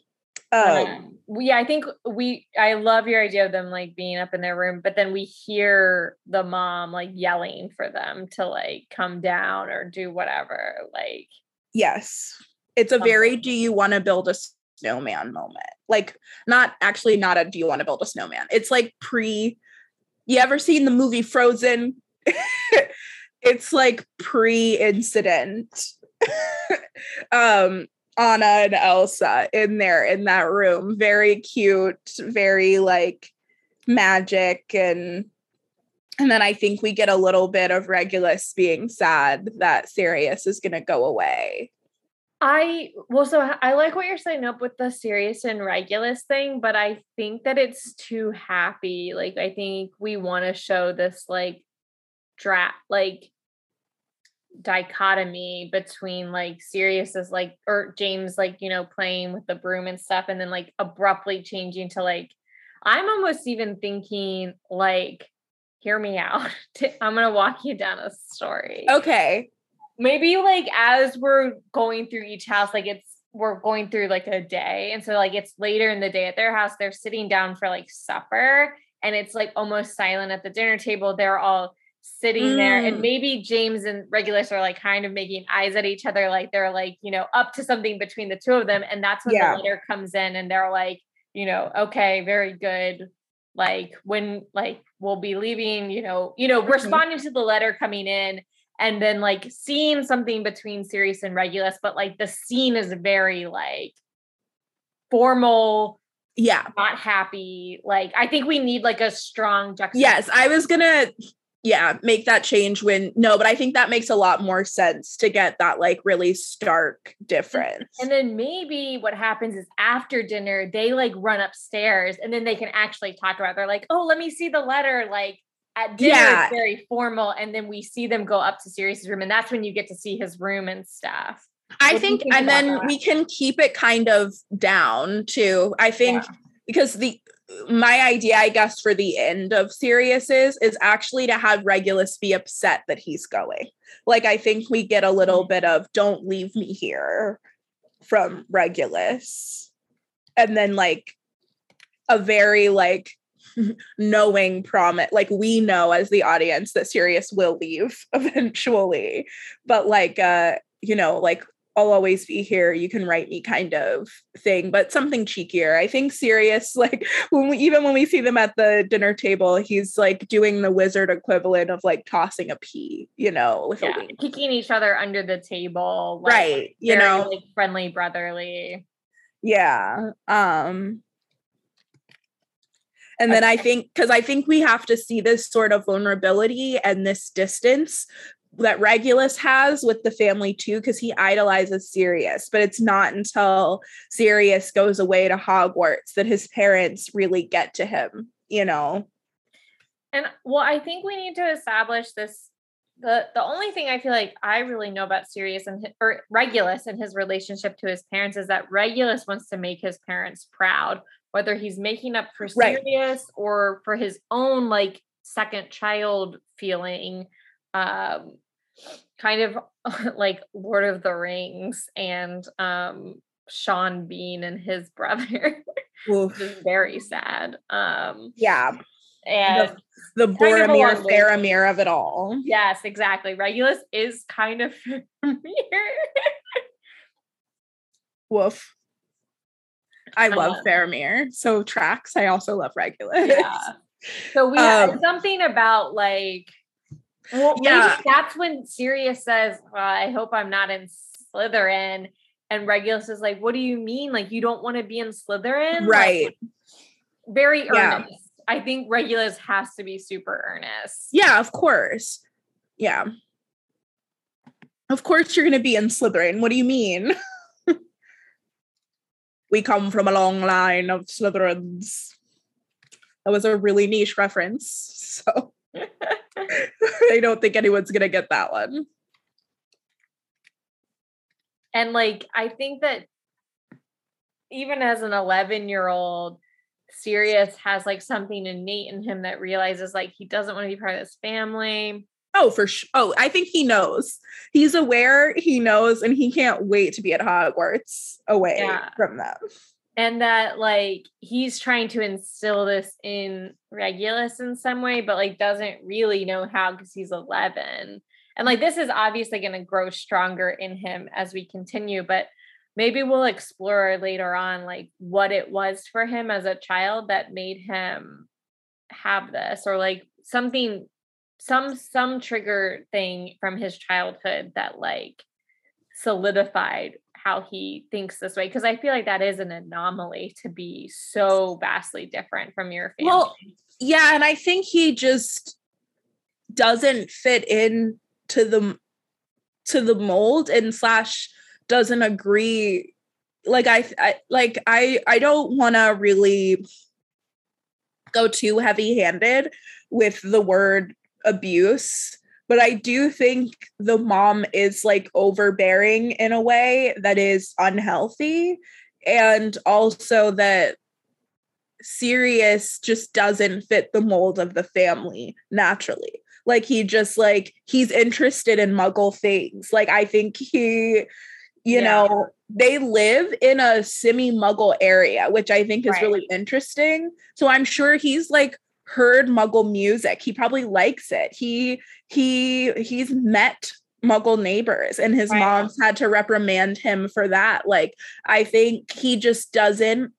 Um, um, yeah, I think we. I love your idea of them like being up in their room, but then we hear the mom like yelling for them to like come down or do whatever. Like, yes, it's a very "Do you want to build a snowman?" moment. Like, not actually not a "Do you want to build a snowman?" It's like pre. You ever seen the movie Frozen? <laughs> it's like pre-incident. <laughs> um Anna and Elsa in there in that room. Very cute, very like magic and and then I think we get a little bit of Regulus being sad that Sirius is going to go away. I well, so I like what you're saying up with the Sirius and Regulus thing, but I think that it's too happy. Like I think we want to show this like drat like dichotomy between like Sirius as like or James like you know playing with the broom and stuff and then like abruptly changing to like I'm almost even thinking like hear me out <laughs> I'm going to walk you down a story. Okay. Maybe like as we're going through each house like it's we're going through like a day and so like it's later in the day at their house they're sitting down for like supper and it's like almost silent at the dinner table they're all sitting mm. there and mm. maybe James and Regulus are like kind of making eyes at each other like they're like you know up to something between the two of them and that's when yeah. the letter comes in and they're like you know okay very good like when like we'll be leaving you know you know mm-hmm. responding to the letter coming in and then like seeing something between Sirius and Regulus but like the scene is very like formal yeah not happy like i think we need like a strong yes i was gonna yeah, make that change when no, but I think that makes a lot more sense to get that like really stark mm-hmm. difference. And then maybe what happens is after dinner, they like run upstairs and then they can actually talk about it. they're like, oh, let me see the letter. Like at dinner, yeah. it's very formal. And then we see them go up to Sirius's room, and that's when you get to see his room and stuff. I think, think and then that? we can keep it kind of down too. I think yeah. because the my idea, I guess, for the end of Sirius is is actually to have Regulus be upset that he's going. Like I think we get a little mm-hmm. bit of "Don't leave me here" from Regulus, and then like a very like <laughs> knowing promise like we know as the audience that Sirius will leave <laughs> eventually but like uh you know like I'll always be here. You can write me kind of thing, but something cheekier. I think Sirius, <laughs> like when we even when we see them at the dinner table, he's like doing the wizard equivalent of like tossing a pea, you know, with yeah, a kicking each other under the table, like, right? You very, know, like friendly, brotherly. Yeah. Um. And then I think, because I think we have to see this sort of vulnerability and this distance that Regulus has with the family too, because he idolizes Sirius. But it's not until Sirius goes away to Hogwarts that his parents really get to him you know. And well, I think we need to establish this. The the only thing I feel like I really know about Sirius and or Regulus and his relationship to his parents is that Regulus wants to make his parents proud, whether he's making up for Right. Sirius or for his own like second child feeling. Um, kind of <laughs> like Lord of the Rings and um Sean Bean and his <laughs> brother, which is very sad. Um, Yeah, and the of Boromir those Faramir of it all. yes, exactly. Regulus is kind of <laughs> weird. Woof. I love Um, Faramir. So tracks. I also love Regulus. yeah. So we had Um, something about like, well, Yeah. that's when Sirius says, well, "I hope I'm not in Slytherin," and Regulus is like, "What do you mean? Like you don't want to be in Slytherin?" Like, Right. very Yeah. earnest. I think Regulus has to be super earnest. Yeah, of course. Yeah. Of course you're gonna be in Slytherin. What do you mean? <laughs> we come from a long line of Slytherins. That was a really niche reference. <laughs> So <laughs> <laughs> I don't think anyone's gonna get that one. And like, I think that even as an 11 year old, Sirius has like something innate in him that realizes like he doesn't want to be part of this family. Oh, for sure. Oh, I think he knows. He's aware, he knows, and he can't wait to be at Hogwarts away Yeah. from them. And that like he's trying to instill this in Regulus in some way, but like doesn't really know how because he's 11. And like this is obviously going to grow stronger in him as we continue, but maybe we'll explore later on like what it was for him as a child that made him have this or like something some some trigger thing from his childhood that like solidified how he thinks this way because i feel like that is an anomaly to be so vastly different from your family. Well, Yeah, and I think he just doesn't fit in to the to the mold and slash doesn't agree like I, I like I I don't want to really go too heavy-handed with the word abuse but I do think the mom is like overbearing in a way that is unhealthy and also that Sirius just doesn't fit the mold of the family naturally. Like he just like he's interested in muggle things. Like I think he you Yeah. know, they live in a semi-muggle area, which I think is Right. really interesting. So I'm sure he's like heard muggle music. He probably likes it. He he he's met muggle neighbors and his Right. mom's had to reprimand him for that. Like I think he just doesn't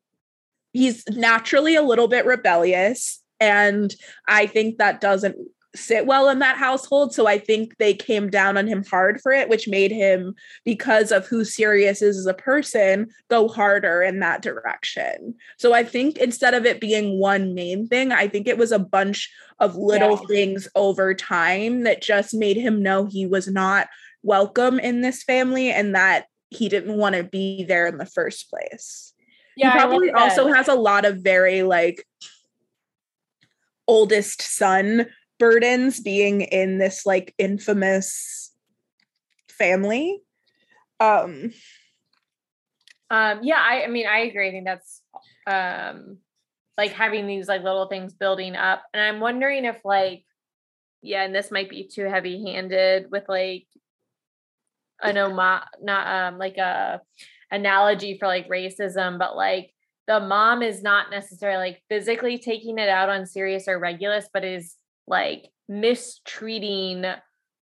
he's naturally a little bit rebellious and i think that doesn't sit well in that household. So i think they came down on him hard for it which made him because of who sirius is as a person go harder in that direction. So i think instead of it being one main thing i think it was a bunch of little Yeah. things over time that just made him know he was not welcome in this family and that he didn't want to be there in the first place. Yeah he probably also has a lot of very like oldest son burdens being in this like infamous family. Um um yeah i i mean i agree. I think that's um like having these like little things building up. And i'm wondering if like yeah and this might be too heavy handed with like an oma not um like a analogy for like racism but like the mom is not necessarily like physically taking it out on Sirius or Regulus but is like mistreating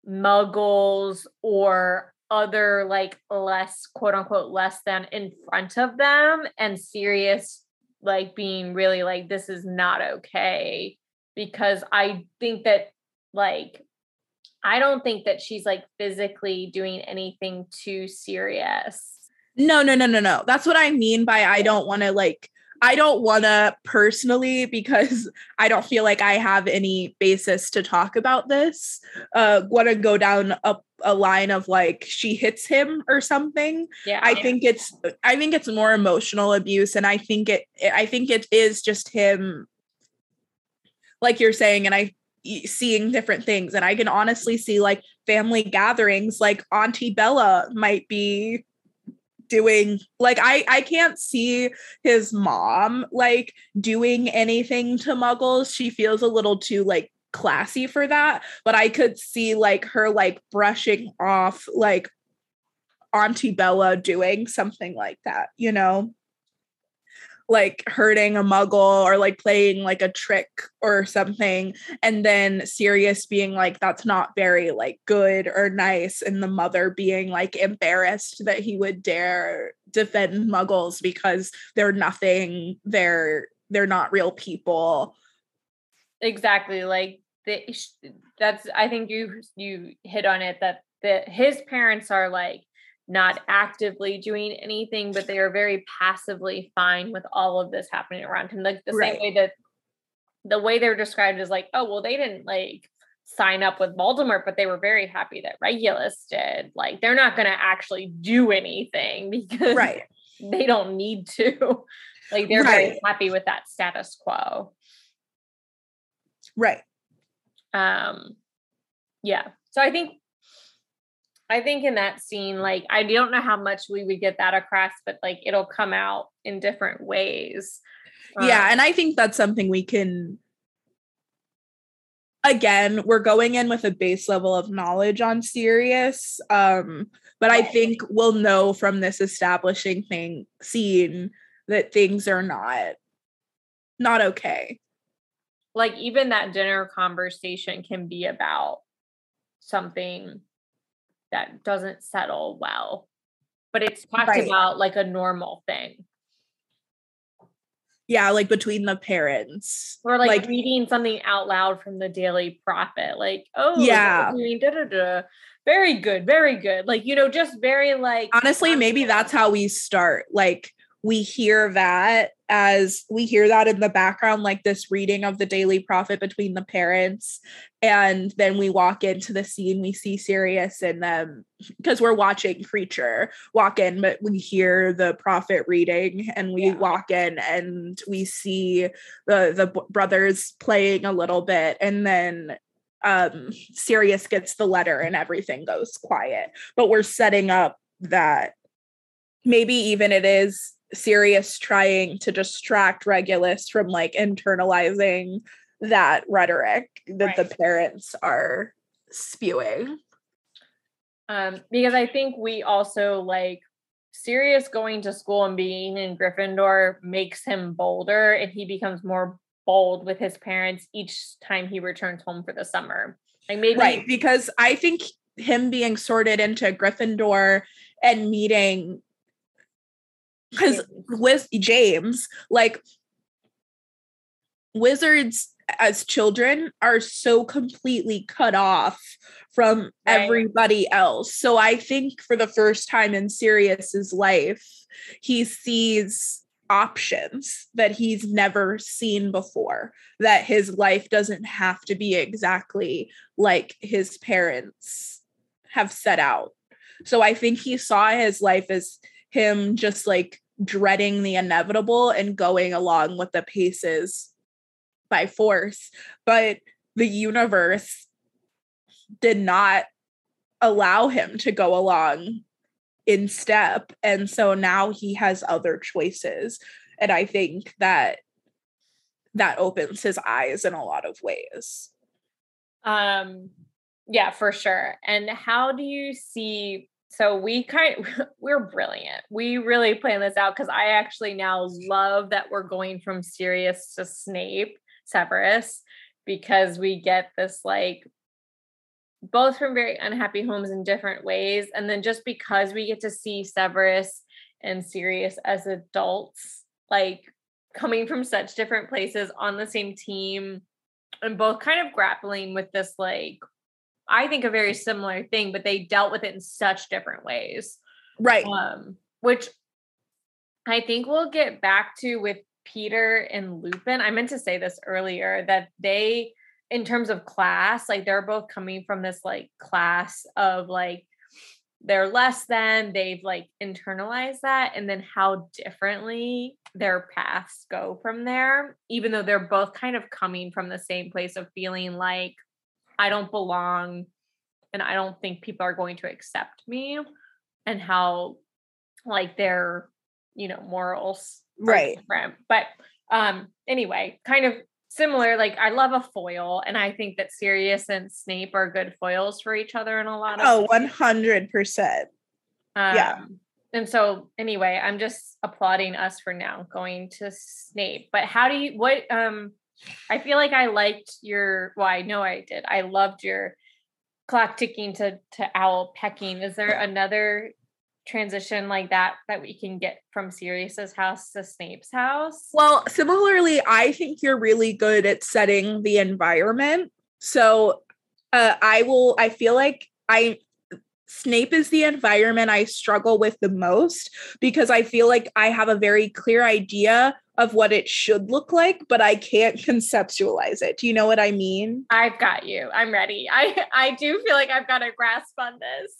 muggles or other like less quote unquote less than in front of them and Sirius like being really like this is not okay because I think that like I don't think that she's like physically doing anything too serious. no no no no no that's what i mean by i don't want to like i don't want to personally because i don't feel like i have any basis to talk about this. Uh want to go down a, a line of like she hits him or something. Yeah. I think it's I think it's more emotional abuse and I think it I think it is just him like you're saying and i seeing different things. And i can honestly see like family gatherings like auntie bella might be doing like i i can't see his mom like doing anything to muggles she feels a little too like classy for that but i could see like her like brushing off like auntie bella doing something like that you know like hurting a muggle or like playing like a trick or something and then Sirius being like that's not very like good or nice and the mother being like embarrassed that he would dare defend muggles because they're nothing they're they're not real people. Exactly like the, that's i think you you hit on it that the his parents are like not actively doing anything, but they are very passively fine with all of this happening around him. Like the right. same way that the way they're described is like, oh, well, they didn't like sign up with Voldemort, but they were very happy that Regulus did. Like they're not going to actually do anything <laughs> because right. they don't need to. like they're right. very happy with that status quo. Right. Um yeah. So I think I think in that scene, like I don't know how much we would get that across, but like it'll come out in different ways. Yeah, um, and I think that's something we can again, we're going in with a base level of knowledge on Sirius. Um, but I think we'll know from this establishing thing scene that things are not not okay. Like even that dinner conversation can be about something that doesn't settle well, but it's talked right. about like a normal thing. Yeah, like between the parents. Or like, like reading something out loud from the Daily Prophet. Like, oh, yeah. <laughs> Da, da, da. Very good, very good. Like, you know, just very like. Honestly, maybe that's how we start. Like, we hear that as we hear that in the background, like this reading of the Daily Prophet between the parents. And then we walk into the scene, we see Sirius and them because we're watching Kreacher walk in, but we hear the prophet reading and we yeah. walk in and we see the the brothers playing a little bit and then um Sirius gets the letter and everything goes quiet. But we're setting up that maybe even it is Sirius trying to distract Regulus from like internalizing that rhetoric that right. the parents are spewing. Um, because I think we also like Sirius going to school and being in Gryffindor makes him bolder and he becomes more bold with his parents each time he returns home for the summer. Like maybe right because I think him being sorted into Gryffindor and meeting because with James, like wizards as children are so completely cut off from right. everybody else. So I think for the first time in Sirius's life, he sees options that he's never seen before that his life doesn't have to be exactly like his parents have set out. So I think he saw his life as him just like dreading the inevitable and going along with the paces by force. But the universe did not allow him to go along in step. And so now he has other choices. And I think that that opens his eyes in a lot of ways. Um yeah, for sure. And how do you see so we kind <laughs> we're brilliant. We really plan this out because I actually now love that we're going from Sirius to Snape, Severus, because we get this like both from very unhappy homes in different ways. And then just because we get to see Severus and Sirius as adults, like coming from such different places on the same team and both kind of grappling with this like I think a very similar thing, but they dealt with it in such different ways. Right. Um, which I think we'll get back to with Peter and Lupin. I meant to say this earlier that they, in terms of class, like they're both coming from this like class of like they're less than, they've like internalized that, and then how differently their paths go from there, even though they're both kind of coming from the same place of feeling like I don't belong and I don't think people are going to accept me, and how like their, you know, morals right. different. But um anyway, kind of similar like i love a foil and i think that sirius and snape are good foils for each other in a lot of oh 100% um, yeah. And so anyway i'm just applauding us for now going to snape. But how do you what um i feel like i liked your well i know i did i loved your clock ticking to to owl pecking is there <laughs> another transition like that that we can get from Sirius's house to Snape's house? Well, similarly, I think you're really good at setting the environment. So uh, I will, I feel like I, Snape is the environment I struggle with the most because I feel like I have a very clear idea of what it should look like, but I can't <laughs> conceptualize it. Do you know what I mean? I've got you. I'm ready. <laughs> I I do feel like I've got a grasp on this.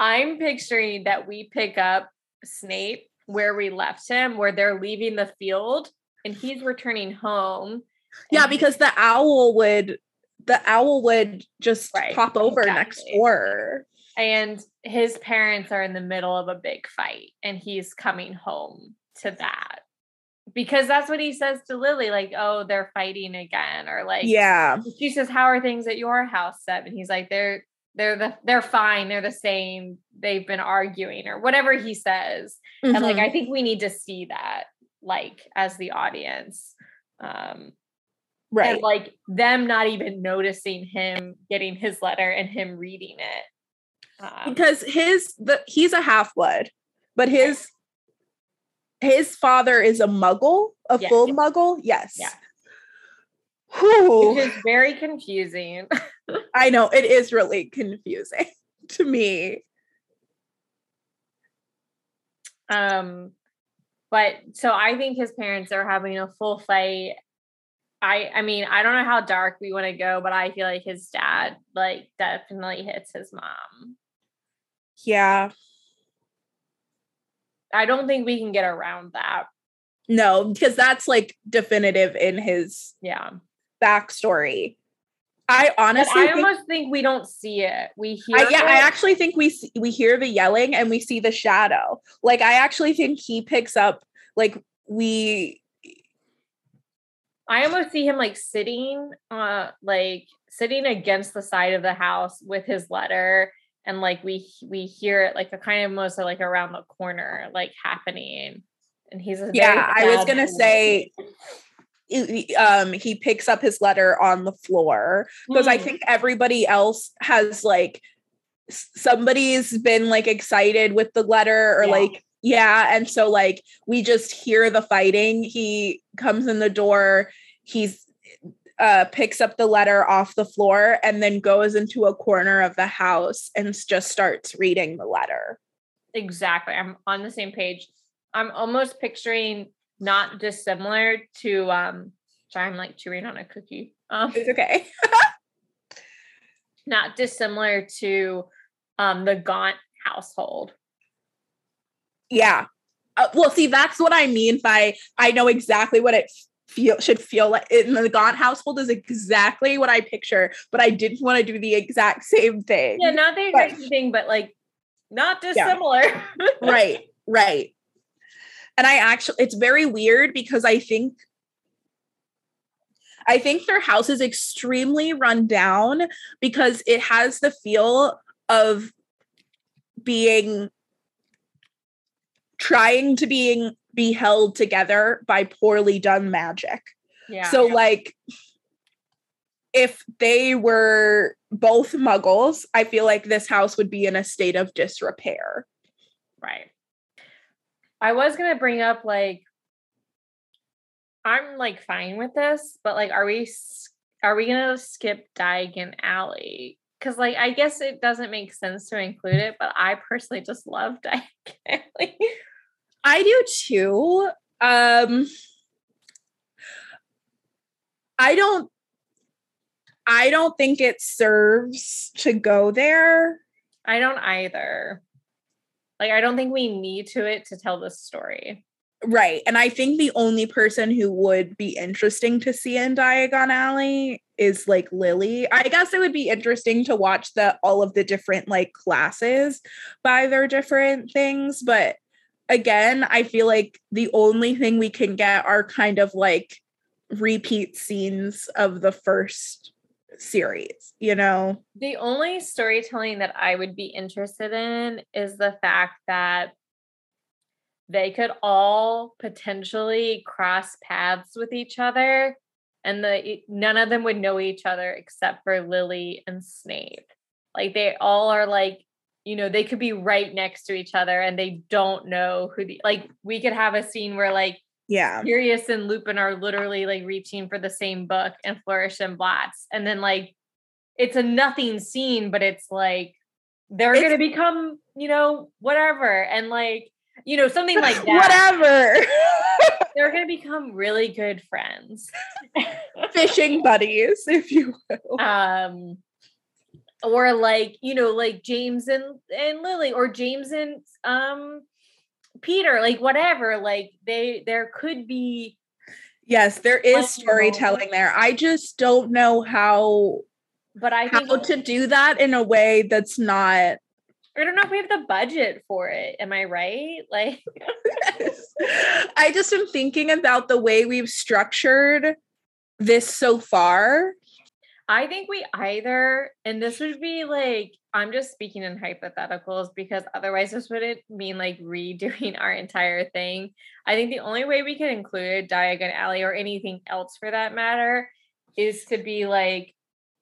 I'm picturing that we pick up Snape where we left him, where they're leaving the field and he's returning home. Yeah, because the owl would the owl would just right, pop over exactly. next door. And his parents are in the middle of a big fight and he's coming home to that. Because that's what he says to Lily, like, oh, they're fighting again. Or like, yeah. She says, How are things at your house, Sev? And he's like, They're they're the they're fine they're the same they've been arguing or whatever he says mm-hmm. and like i mm-hmm. think we need to see that like as the audience um right and like them not even noticing him getting his letter and him reading it um, because his the he's a half-blood but his his father is a muggle a yes, full muggle yes yeah Whew. It is very confusing. <laughs> I know it is really confusing <laughs> to me. Um, but so I think his parents are having a full fight. I I mean, I don't know how dark we want to go, but I feel like his dad like definitely hits his mom. Yeah. I don't think we can get around that. No, because that's like definitive in his yeah backstory. I honestly, but I think, almost think we don't see it. We hear. I, yeah, it. I actually think we see, we hear the yelling and we see the shadow. Like I actually think he picks up. Like we. I almost see him like sitting, uh, like sitting against the side of the house with his letter, and like we we hear it like a kind of almost like around the corner, like happening. And he's yeah. I was gonna say um he picks up his letter on the floor because mm. i think everybody else has like somebody's been like excited with the letter or yeah. like yeah and so like we just hear the fighting he comes in the door he's uh picks up the letter off the floor and then goes into a corner of the house and just starts reading the letter exactly i'm on the same page i'm almost picturing not dissimilar to um sorry, I'm like chewing on a cookie. Um it's okay. <laughs> not dissimilar to um the Gaunt household. Yeah. Uh, well, see, that's what I mean by I know exactly what it feel should feel like in the Gaunt household is exactly what I picture, but I didn't want to do the exact same thing. Yeah, not the exact same thing, but like not dissimilar. Yeah. right, right. And I actually, it's very weird because I think I think their house is extremely run down because it has the feel of being trying to being be held together by poorly done magic. Yeah. So yeah. like if they were both muggles, I feel like this house would be in a state of disrepair. Right. I was gonna bring up like I'm like fine with this, but like, are we are we gonna skip Diagon Alley? Because like, I guess it doesn't make sense to include it, but I personally just love Diagon Alley. I do too. Um, I don't. I don't think it serves to go there. I don't either. Like I don't think we need to it to tell this story. Right. And I think the only person who would be interesting to see in Diagon Alley is like Lily. I guess it would be interesting to watch the all of the different like classes by their different things, but again, I feel like the only thing we can get are kind of like repeat scenes of the first series, you know? The only storytelling that I would be interested in is the fact that they could all potentially cross paths with each other and the none of them would know each other except for Lily and Snape. Like they all are like, you know, they could be right next to each other and they don't know who the like we could have a scene where like yeah. Sirius and Lupin are literally like reaching for the same book and Flourish and Blotts. And then like it's a nothing scene, but it's like they're it's, gonna become, you know, whatever. And like, you know, something like <laughs> that. Whatever. <laughs> they're gonna become really good friends. Fishing buddies, if you <laughs> will. Um or like, you know, like James and and Lily, or James and um Peter, like whatever, like they there could be Yes, there is storytelling there. I just don't know how but I how to do that in a way that's not I don't know if we have the budget for it. Am I right? <laughs> Like <laughs> I just am thinking about the way we've structured this so far. I think we either, and this would be like I'm just speaking in hypotheticals because otherwise this wouldn't mean like redoing <laughs> our entire thing. I think the only way we could include Diagon Alley or anything else for that matter is to be like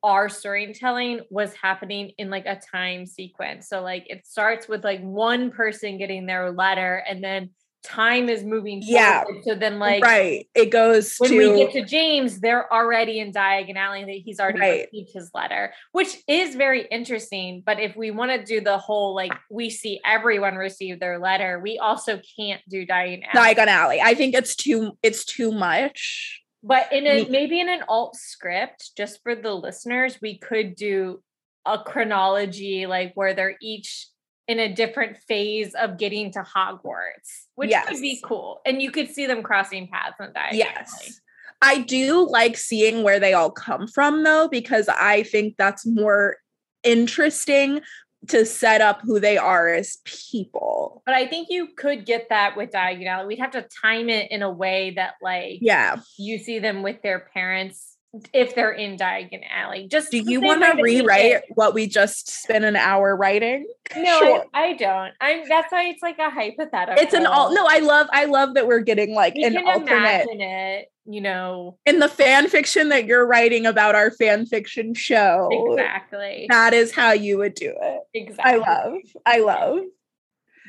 our storytelling was happening in like a time sequence. So like it starts with like one person getting their letter and then time is moving yeah forward. so then like right it goes when to, we get to james they're already in Diagon Alley that he's already right. received his letter which is very interesting but if we want to do the whole like we see everyone receive their letter we also can't do Diagon Alley. Diagon Alley i think it's too it's too much but in a maybe in an alt script just for the listeners we could do a chronology like where they're each in a different phase of getting to Hogwarts, which yes. could be cool. And you could see them crossing paths and dying. Yes. I do like seeing where they all come from though, because I think that's more interesting to set up who they are as people. But I think you could get that with Diagon Alley. We'd have to time it in a way that like yeah, you see them with their parents if they're in Diagon Alley. Just do you want to rewrite what we just spent an hour writing? No, sure. I, I, don't. I'm that's why it's like a hypothetical. It's an all no, I love I love that we're getting like an alternate it, you know. In the fan fiction that you're writing about our fan fiction show. Exactly. That is how you would do it. Exactly. I love. I love.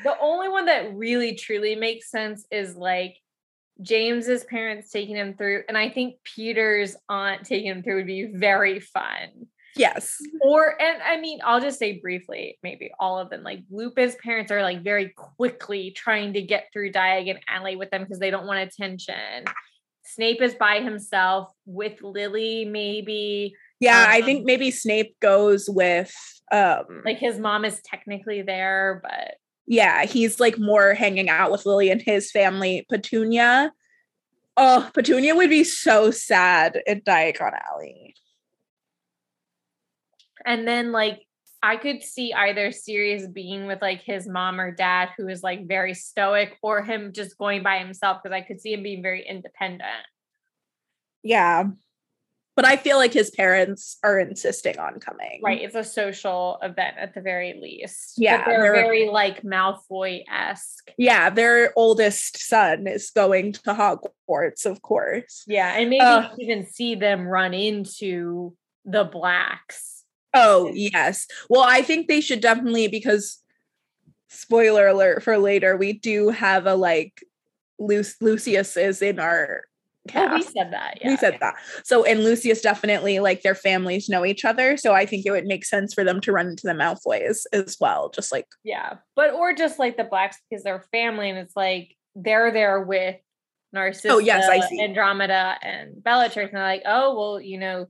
The only one that really truly makes sense is like James's parents taking him through, and I think Peter's aunt taking him through would be very fun. Yes. Or and I mean, I'll just say briefly, maybe all of them. Like Lupin's parents are like very quickly trying to get through Diagon Alley with them because they don't want attention. Snape is by himself with Lily, maybe. Yeah, um, I think maybe Snape goes with um like his mom is technically there, but yeah, he's like more hanging out with Lily and his family. Petunia. Oh, Petunia would be so sad at Diagon Alley. And then like I could see either Sirius being with like his mom or dad who is like very stoic or him just going by himself because I could see him being very independent. Yeah but I feel like his parents are insisting on coming. Right. It's a social event at the very least. Yeah. But they're, they're very like Malfoy esque. Yeah. Their oldest son is going to Hogwarts, of course. Yeah. And maybe uh, even see them run into the blacks. Oh, yes. Well, I think they should definitely, because spoiler alert for later, we do have a like Lucius is in our Oh, we said that. Yeah. We said that. So, and Lucius definitely like their families know each other. So I think it would make sense for them to run into the Malfoys as well. Just like, yeah. But, or just like the Blacks because they're family and it's like they're there with oh, Narcissa, oh, yes, I see. Andromeda, and Bellatrix. And they're like, oh, well, you know,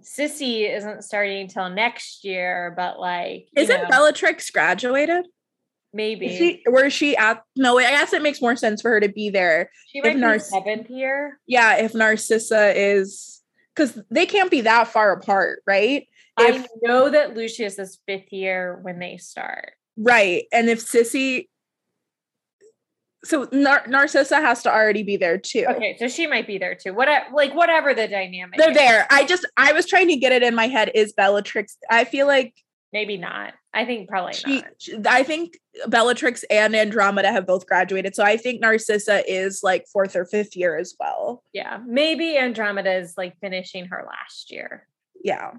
Sissy isn't starting until next year, but like, isn't know, Bellatrix graduated? Maybe. Is she, where she at? No, I guess it makes more sense for her to be there. She might be seventh year. Yeah, if Narcissa is, because they can't be that far apart, right? If, I know that Lucius is fifth year when they start. Right, and if Sissy so Nar- Narcissa has to already be there too. Okay, so she might be there too. What like whatever the dynamic. They're is. there. I just I was trying to get it in my head. Is Bellatrix? I feel like maybe not. I think probably she, not. She, I think Bellatrix and Andromeda have both graduated, so I think Narcissa is like fourth or fifth year as well. Yeah, maybe Andromeda is like finishing her last year. Yeah.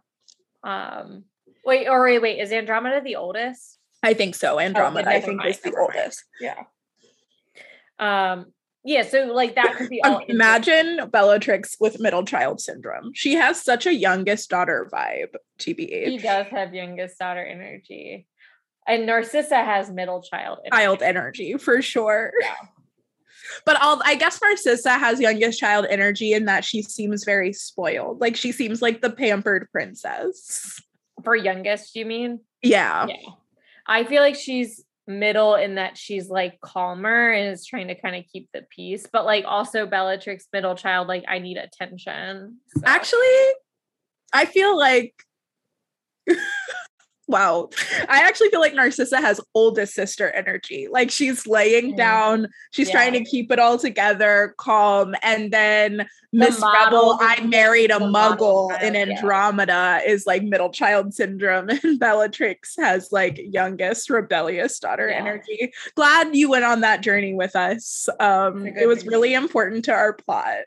Um. Wait, or wait, wait. Is Andromeda the oldest? I think so. Andromeda, oh, I think, is the oldest. Yeah. Um, yeah, so like that could be all. Imagine Bellatrix with middle child syndrome. She has such a youngest daughter vibe, TBH. She does have youngest daughter energy. And Narcissa has middle child energy. Child energy for sure. Yeah. But I'll, I guess Narcissa has youngest child energy in that she seems very spoiled. Like she seems like the pampered princess. For youngest, you mean? Yeah. Yeah. I feel like she's middle in that she's like calmer and is trying to kind of keep the peace, but like also Bellatrix middle child, like I need attention. So. Actually, I feel like <laughs> wow. I actually feel like Narcissa has oldest sister energy. Like she's laying mm. down, she's yeah. trying to keep it all together, calm. And then Miss Rebel, I married a muggle in Andromeda yeah. is like middle child syndrome. <laughs> And Bellatrix has like youngest rebellious daughter yeah. energy. Glad you went on that journey with us. Um, it was really important to our plot.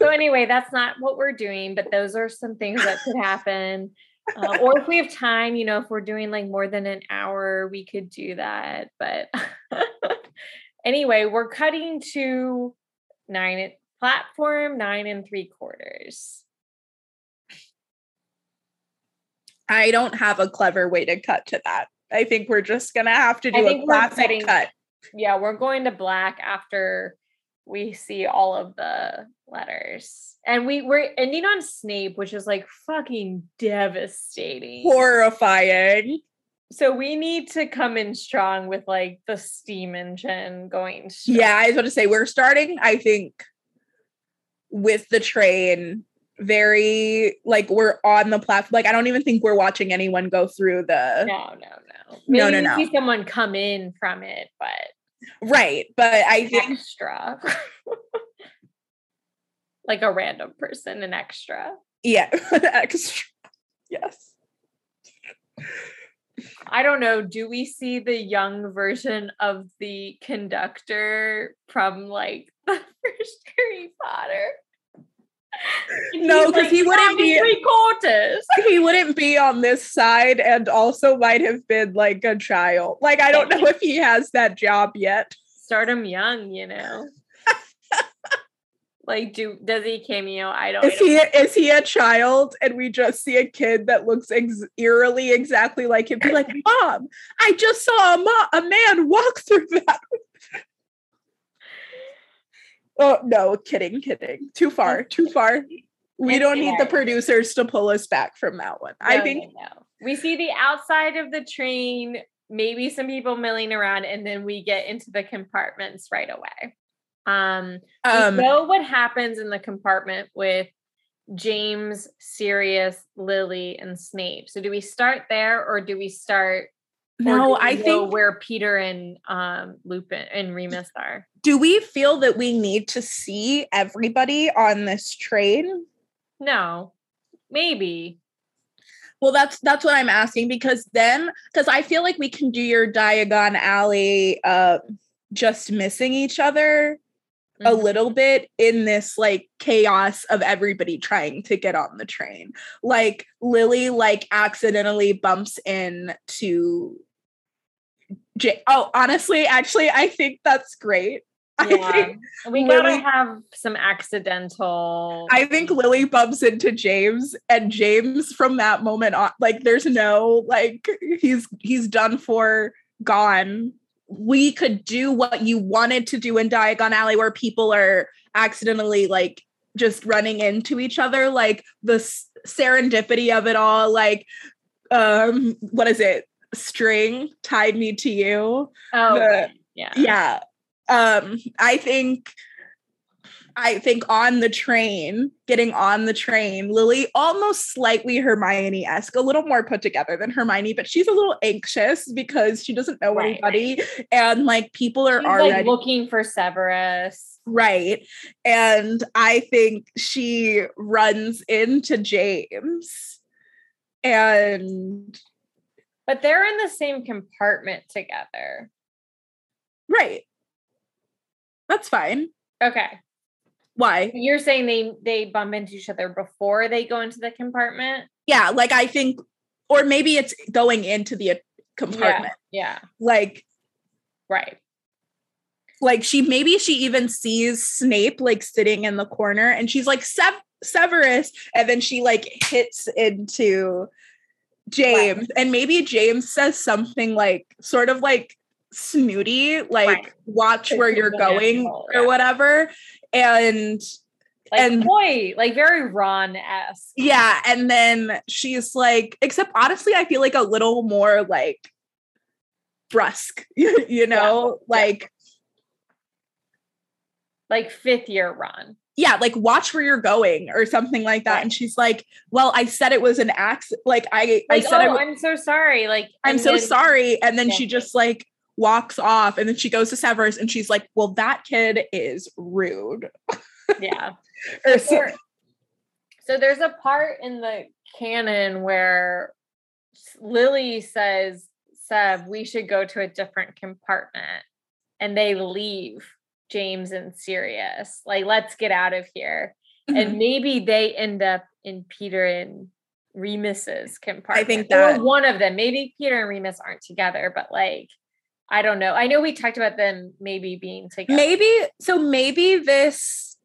So, anyway, that's not what we're doing, but those are some things that could happen uh, or if we have time, you know, if we're doing like more than an hour, we could do that. But <laughs> anyway, we're cutting to nine platform nine and three quarters. I don't have a clever way to cut to that. I think we're just gonna have to do a classic cutting, cut. Yeah, we're going to black after we see all of the letters. And we we're ending on Snape, which is like fucking devastating. Horrifying. So we need to come in strong with like the steam engine going. Strong. Yeah, I was about to say we're starting, I think, with the train very like we're on the platform. Like I don't even think we're watching anyone go through the No, no, no. Maybe no, no, no. see someone come in from it, but Right. But I think extra. <laughs> like a random person, an extra. Yeah, <laughs> extra. Yes. I don't know. Do we see the young version of the conductor from like <laughs> the first Harry Potter? No, because he wouldn't be three quarters. <laughs> He wouldn't be on this side, and also might have been like a child. Like I don't know if he has that job yet. Start him young, you know. <laughs> like, do does he cameo? I don't. Is he is he a child, and we just see a kid that looks ex- eerily exactly like him? Be like, <laughs> Mom, I just saw a, a man walk through that. Oh no, kidding, kidding. Too <laughs> far, too far. <laughs> We don't need the producers to pull us back from that one. No, I think no, no. we see the outside of the train, maybe some people milling around, and then we get into the compartments right away. Um, um we know what happens in the compartment with James, Sirius, Lily, and Snape. So do we start there or do we start no, I think where Peter and um Lupin and Remus are. Do we feel that we need to see everybody on this train? No. Maybe. Well, that's that's what I'm asking because then because I feel like we can do your Diagon Alley uh just missing each other mm-hmm. a little bit in this like chaos of everybody trying to get on the train. Like Lily like accidentally bumps into J- oh, honestly, actually, I think that's great. Yeah. we gotta have some accidental. I think Lily bumps into James, and James from that moment on, like, there's no like he's he's done for, gone. We could do what you wanted to do in Diagon Alley, where people are accidentally like just running into each other. Like the serendipity of it all, like um, what is it? String tied me to you. Oh, The- yeah. Yeah. Um, I think I think on the train, getting on the train, Lily almost slightly Hermione esque, a little more put together than Hermione, but she's a little anxious because she doesn't know Right. anybody. And like people are She's already like looking for Severus. right. And I think she runs into James and But they're in the same compartment together. right. That's fine. Okay. Why? You're saying they they bump into each other before they go into the compartment? yeah like i think or maybe it's going into the uh, compartment Yeah. like Right. like she maybe she even sees snape like sitting in the corner and she's like Sev- severus and then she like hits into james and maybe james says something like sort of like snooty like Right. watch where you're going or whatever and Like And- boy, like very Ron esque. yeah and then she's like except honestly i feel like a little more like brusque <laughs> you know Yeah. like Like fifth year Ron. Yeah like watch where you're going or something like that Right. and she's like well i said it was an accident like i i said I oh, w- I'm so sorry. Like i'm so then- sorry and then Yeah. she just like walks off and then she goes to severus and she's like well that kid is rude Yeah. <laughs> or so- so there's a part in the canon where Lily says, Sev, we should go to a different compartment. And they leave James and Sirius. Like, let's get out of here. Mm-hmm. And maybe they end up in Peter and Remus's compartment. I think that- or one of them. Maybe Peter and Remus aren't together, but like, I don't know. I know we talked about them maybe being together. maybe so maybe this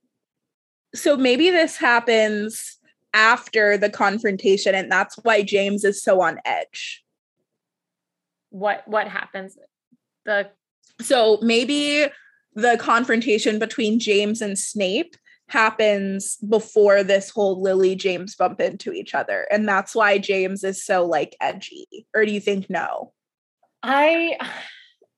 so maybe this happens after the confrontation and that's why james is so on edge What what happens? The so maybe the confrontation between james and snape happens before this whole lily james bump into each other and that's why james is so like edgy or do you think no I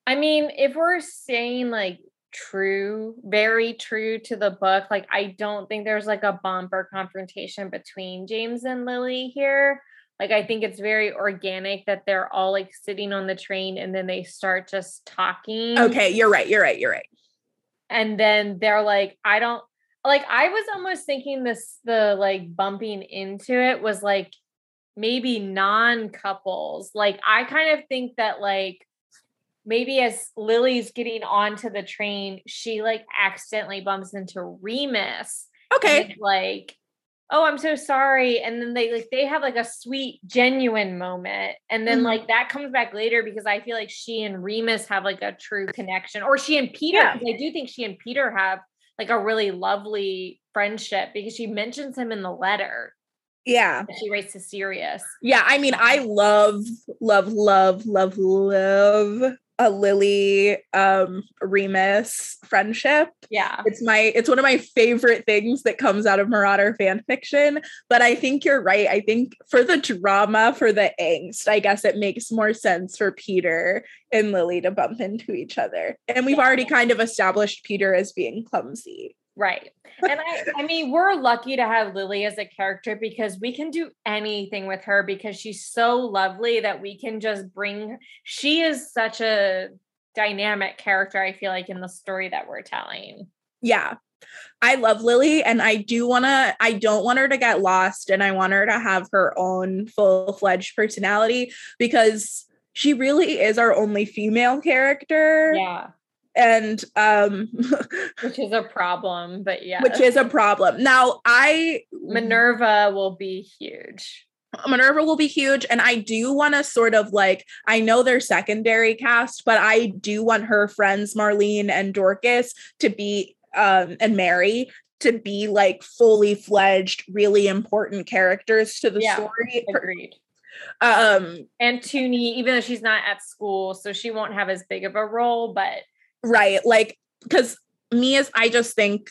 I mean, if we're saying like true, very true to the book, like I don't think there's like a bump or confrontation between James and Lily here. Like I think it's very organic that they're all like sitting on the train and then they start just talking. okay you're right you're right you're right And then they're like, I don't like I was almost thinking this the like bumping into it was like maybe non-couples. Like I kind of think that like maybe as Lily's getting onto the train, she like accidentally bumps into Remus. okay it's like, oh, I'm so sorry. And then they like they have like a sweet, genuine moment. And then Mhm. like that comes back later because I feel like she and Remus have like a true connection. Or she and Peter, Yeah. I do think she and Peter have like a really lovely friendship because she mentions him in the letter yeah she writes to Sirius. Yeah, I mean, I love, love, love, love, love a Lily um Remus friendship. Yeah. It's my it's one of my favorite things that comes out of Marauder fan fiction. But I think you're right. I think for the drama, for the angst, I guess it makes more sense for Peter and Lily to bump into each other. And we've Yeah. already kind of established Peter as being clumsy. Right. And I I mean, we're lucky to have Lily as a character because we can do anything with her because she's so lovely that we can just bring she is such a dynamic character I feel like in the story that we're telling. yeah i love lily and i do want to i don't want her to get lost and i want her to have her own full-fledged personality because she really is our only female character Yeah. And um Which is a problem, but yeah. which is a problem now i Minerva will be huge. Minerva will be huge. And I do want to sort of like, I know they're secondary cast, but I do want her friends, Marlene and Dorcas, to be, um, and Mary to be like fully fledged, really important characters to the Yeah, story. Agreed. Um, And Toonie, even though she's not at school, so she won't have as big of a role, but right. Like, because me as I just think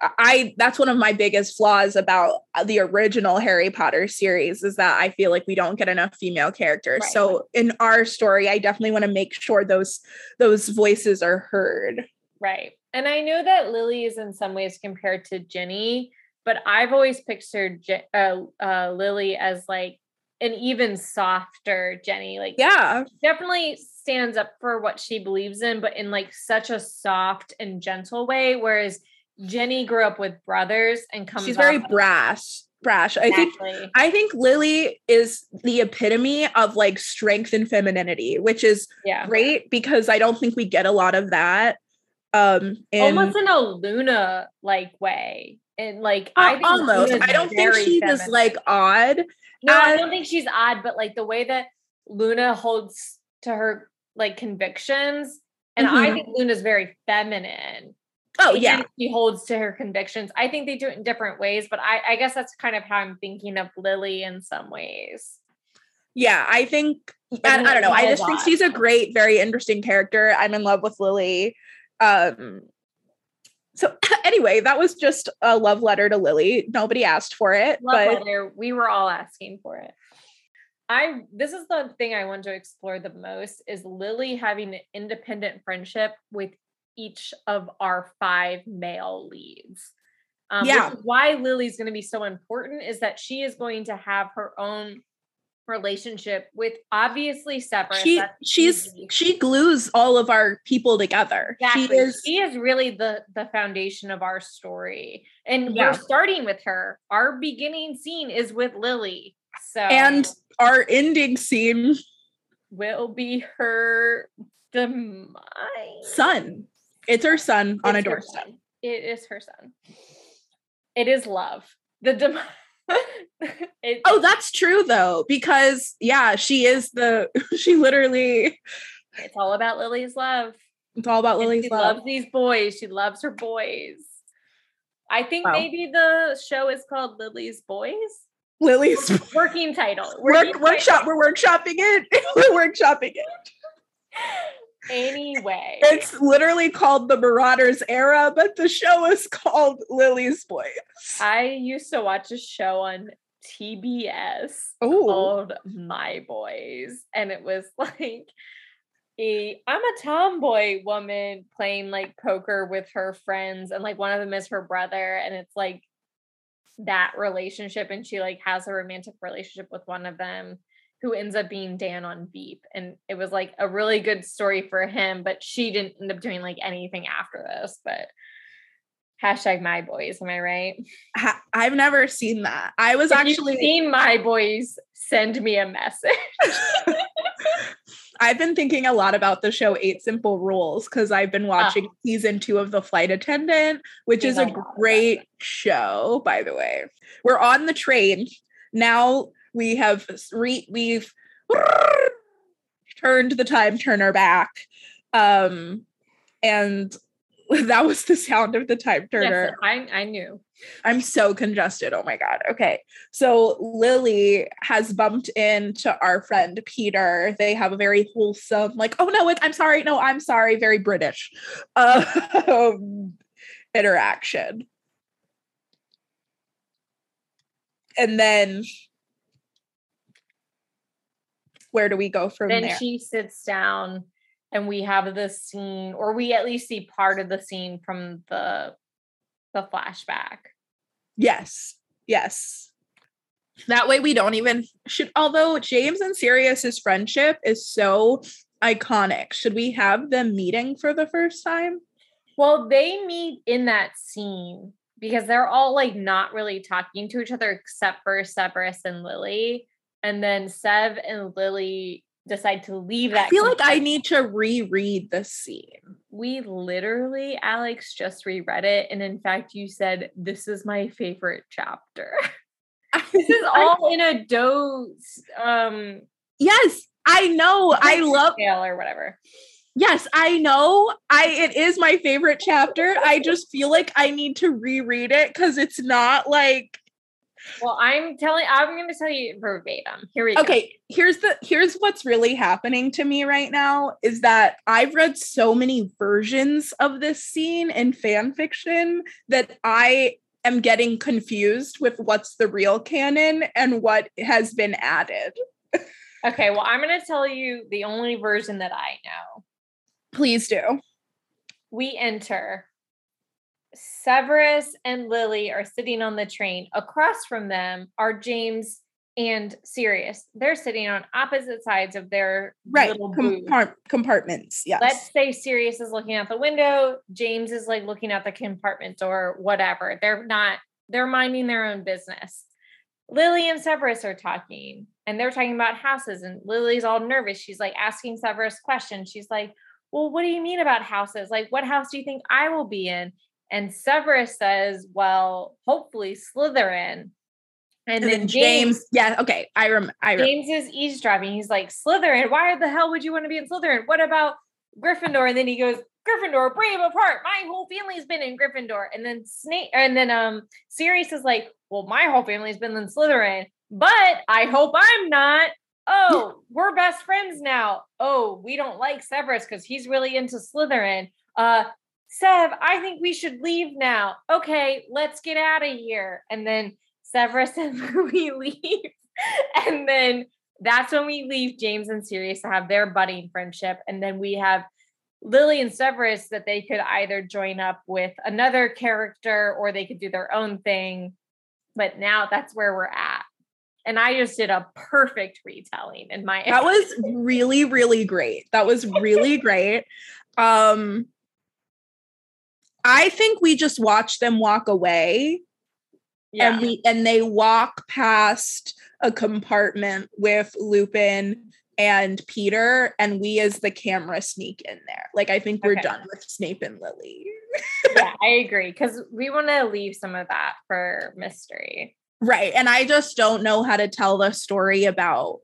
I that's one of my biggest flaws about uh, the original Harry Potter series is that I feel like we don't get enough female characters. Right. So in our story, I definitely want to make sure those those voices are heard. Right. And I know that Lily is in some ways compared to Ginny, but I've always pictured uh, uh, Lily as like an even softer Ginny. Like, yeah, definitely stands up for what she believes in, but in like such a soft and gentle way. Whereas Ginny grew up with brothers and comes. She's very brash. Brash. Exactly. I think I think Lily is the epitome of like strength and femininity, which is yeah. great because I don't think we get a lot of that. Um, in, almost in a Luna like way, and like uh, I almost. I don't think she's feminine. like odd. No, I don't think she's odd, but like the way that Luna holds to her like convictions, and mm-hmm. I think Luna's very feminine. Oh yeah, she holds to her convictions. I think they do it in different ways, but I, I guess that's kind of how I'm thinking of Lily in some ways. Yeah, I think I, I, don't know. I just think she's a great, very interesting character. I'm in love with Lily. Um, so <clears throat> anyway, that was just a love letter to Lily. Nobody asked for it, love but letter. we were all asking for it. I this is the thing I want to explore the most is Lily having an independent friendship with each of our five male leads. Um, yeah. why Lily's going to be so important is that she is going to have her own relationship with obviously separate. She she's easy. she glues all of our people together. Exactly. She is she is really the the foundation of our story. And yeah. we're starting with her. Our beginning scene is with Lily. So And our ending scene will be her demise. Son. It's her son it's on a doorstep. It is her son. It is love. The demise <laughs> <laughs> oh, that's true though, because yeah, she is the <laughs> she literally it's all about Lily's love. It's all about Lily's she love. She loves these boys. She loves her boys. I think wow. maybe the show is called Lily's Boys. Lily's working title. <laughs> Working Work, workshop. We're workshopping it. we're workshopping it anyway. It's literally called the Marauders era, but the show is called Lily's Boys. I used to watch a show on TBS Ooh. called My Boys, and it was <laughs> like a I'm a tomboy woman playing like poker with her friends, and like one of them is her brother, and it's like that relationship, and she like has a romantic relationship with one of them who ends up being Dan on Veep. And it was like a really good story for him, but she didn't end up doing like anything after this. But hashtag my boys, am I right? I've never seen that. I was if actually seen my boys, send me a message. <laughs> I've been thinking a lot about the show Eight Simple Rules because I've been ah. watching oh. season two of The Flight Attendant, which is a great show, by the way. We're on the train. Now we have re- we've <laughs> turned the time turner back um and <laughs> that was the sound of the time turner. Yes, I, I knew. I'm so congested oh my god okay. So lily has bumped into our friend peter. They have a very wholesome like oh no i'm sorry no i'm sorry very british uh, <laughs> interaction. And then where do we go from then there? Then she sits down and we have the scene, or we at least see part of the scene from the the flashback. Yes. Yes. That way we don't even should although James and Sirius's friendship is so iconic. Should we have them meeting for the first time? Well, they meet in that scene because they're all like not really talking to each other except for Severus and Lily and then Sev and Lily decide to leave that. I feel like I need to reread the scene. We literally, Alex, just reread it. And in fact, you said, This is my favorite chapter. <laughs> this is <laughs> all in a dose. Um Yes, I know. I love or whatever. Yes, I know. I it is my favorite chapter. I just feel like I need to reread it because it's not like Well, I'm telling I'm going to tell you verbatim. Here we go. Okay, here's the here's what's really happening to me right now is that I've read so many versions of this scene in fan fiction that I am getting confused with what's the real canon and what has been added. okay, well, I'm going to tell you the only version that I know. Please do. We enter Severus and Lily are sitting on the train. Across from them are James and Sirius. They're sitting on opposite sides of their right little Compart- compartments. Yes. Let's say Sirius is looking out the window. James is like looking out the compartment or whatever. They're not. They're minding their own business. Lily and Severus are talking, and they're talking about houses. And Lily's all nervous. She's like asking Severus questions. She's like, "Well, what do you mean about houses? Like, what house do you think I will be in?" And Severus says, well, hopefully Slytherin. And, and then, then James, James, yeah, okay. I rem I rem- James is eavesdropping. He's like, Slytherin, why the hell would you want to be in Slytherin? What about Gryffindor? And then he goes, Gryffindor, brave of heart. My whole family's been in Gryffindor. And then Snape, and then um Sirius is like, Well, my whole family's been in Slytherin, but I hope I'm not. Oh, we're best friends now. Oh, we don't like Severus because he's really into Slytherin. Uh, Sev, I think we should leave now. Okay, let's get out of here. And then Severus <laughs> and we leave. And then that's when we leave James and Sirius to have their budding friendship. And then we have Lily and Severus that they could either join up with another character or they could do their own thing. But now that's where we're at. And I just did a perfect retelling in my That was <laughs> really, really great. That was really great. Um I think we just watch them walk away. Yeah. And we and they walk past a compartment with Lupin and Peter, and we as the camera sneak in there. Like I think we're okay. done with Snape and Lily. yeah, <laughs> I agree. Cause we want to leave some of that for mystery. Right. And I just don't know how to tell the story about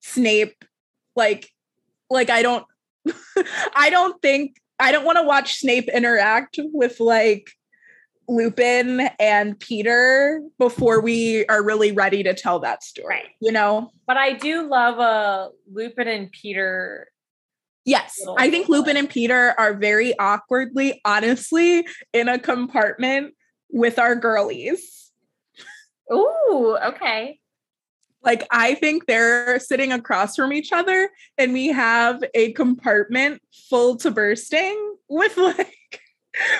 Snape. Like, like I don't <laughs> I don't think I don't want to watch Snape interact with like Lupin and Peter before we are really ready to tell that story. Right. You know? But I do love a uh, Lupin and Peter. Yes. I think Lupin and Peter are very awkwardly, honestly, in a compartment with our girlies. Ooh, okay. Like I think they're sitting across from each other and we have a compartment full to bursting with <laughs> like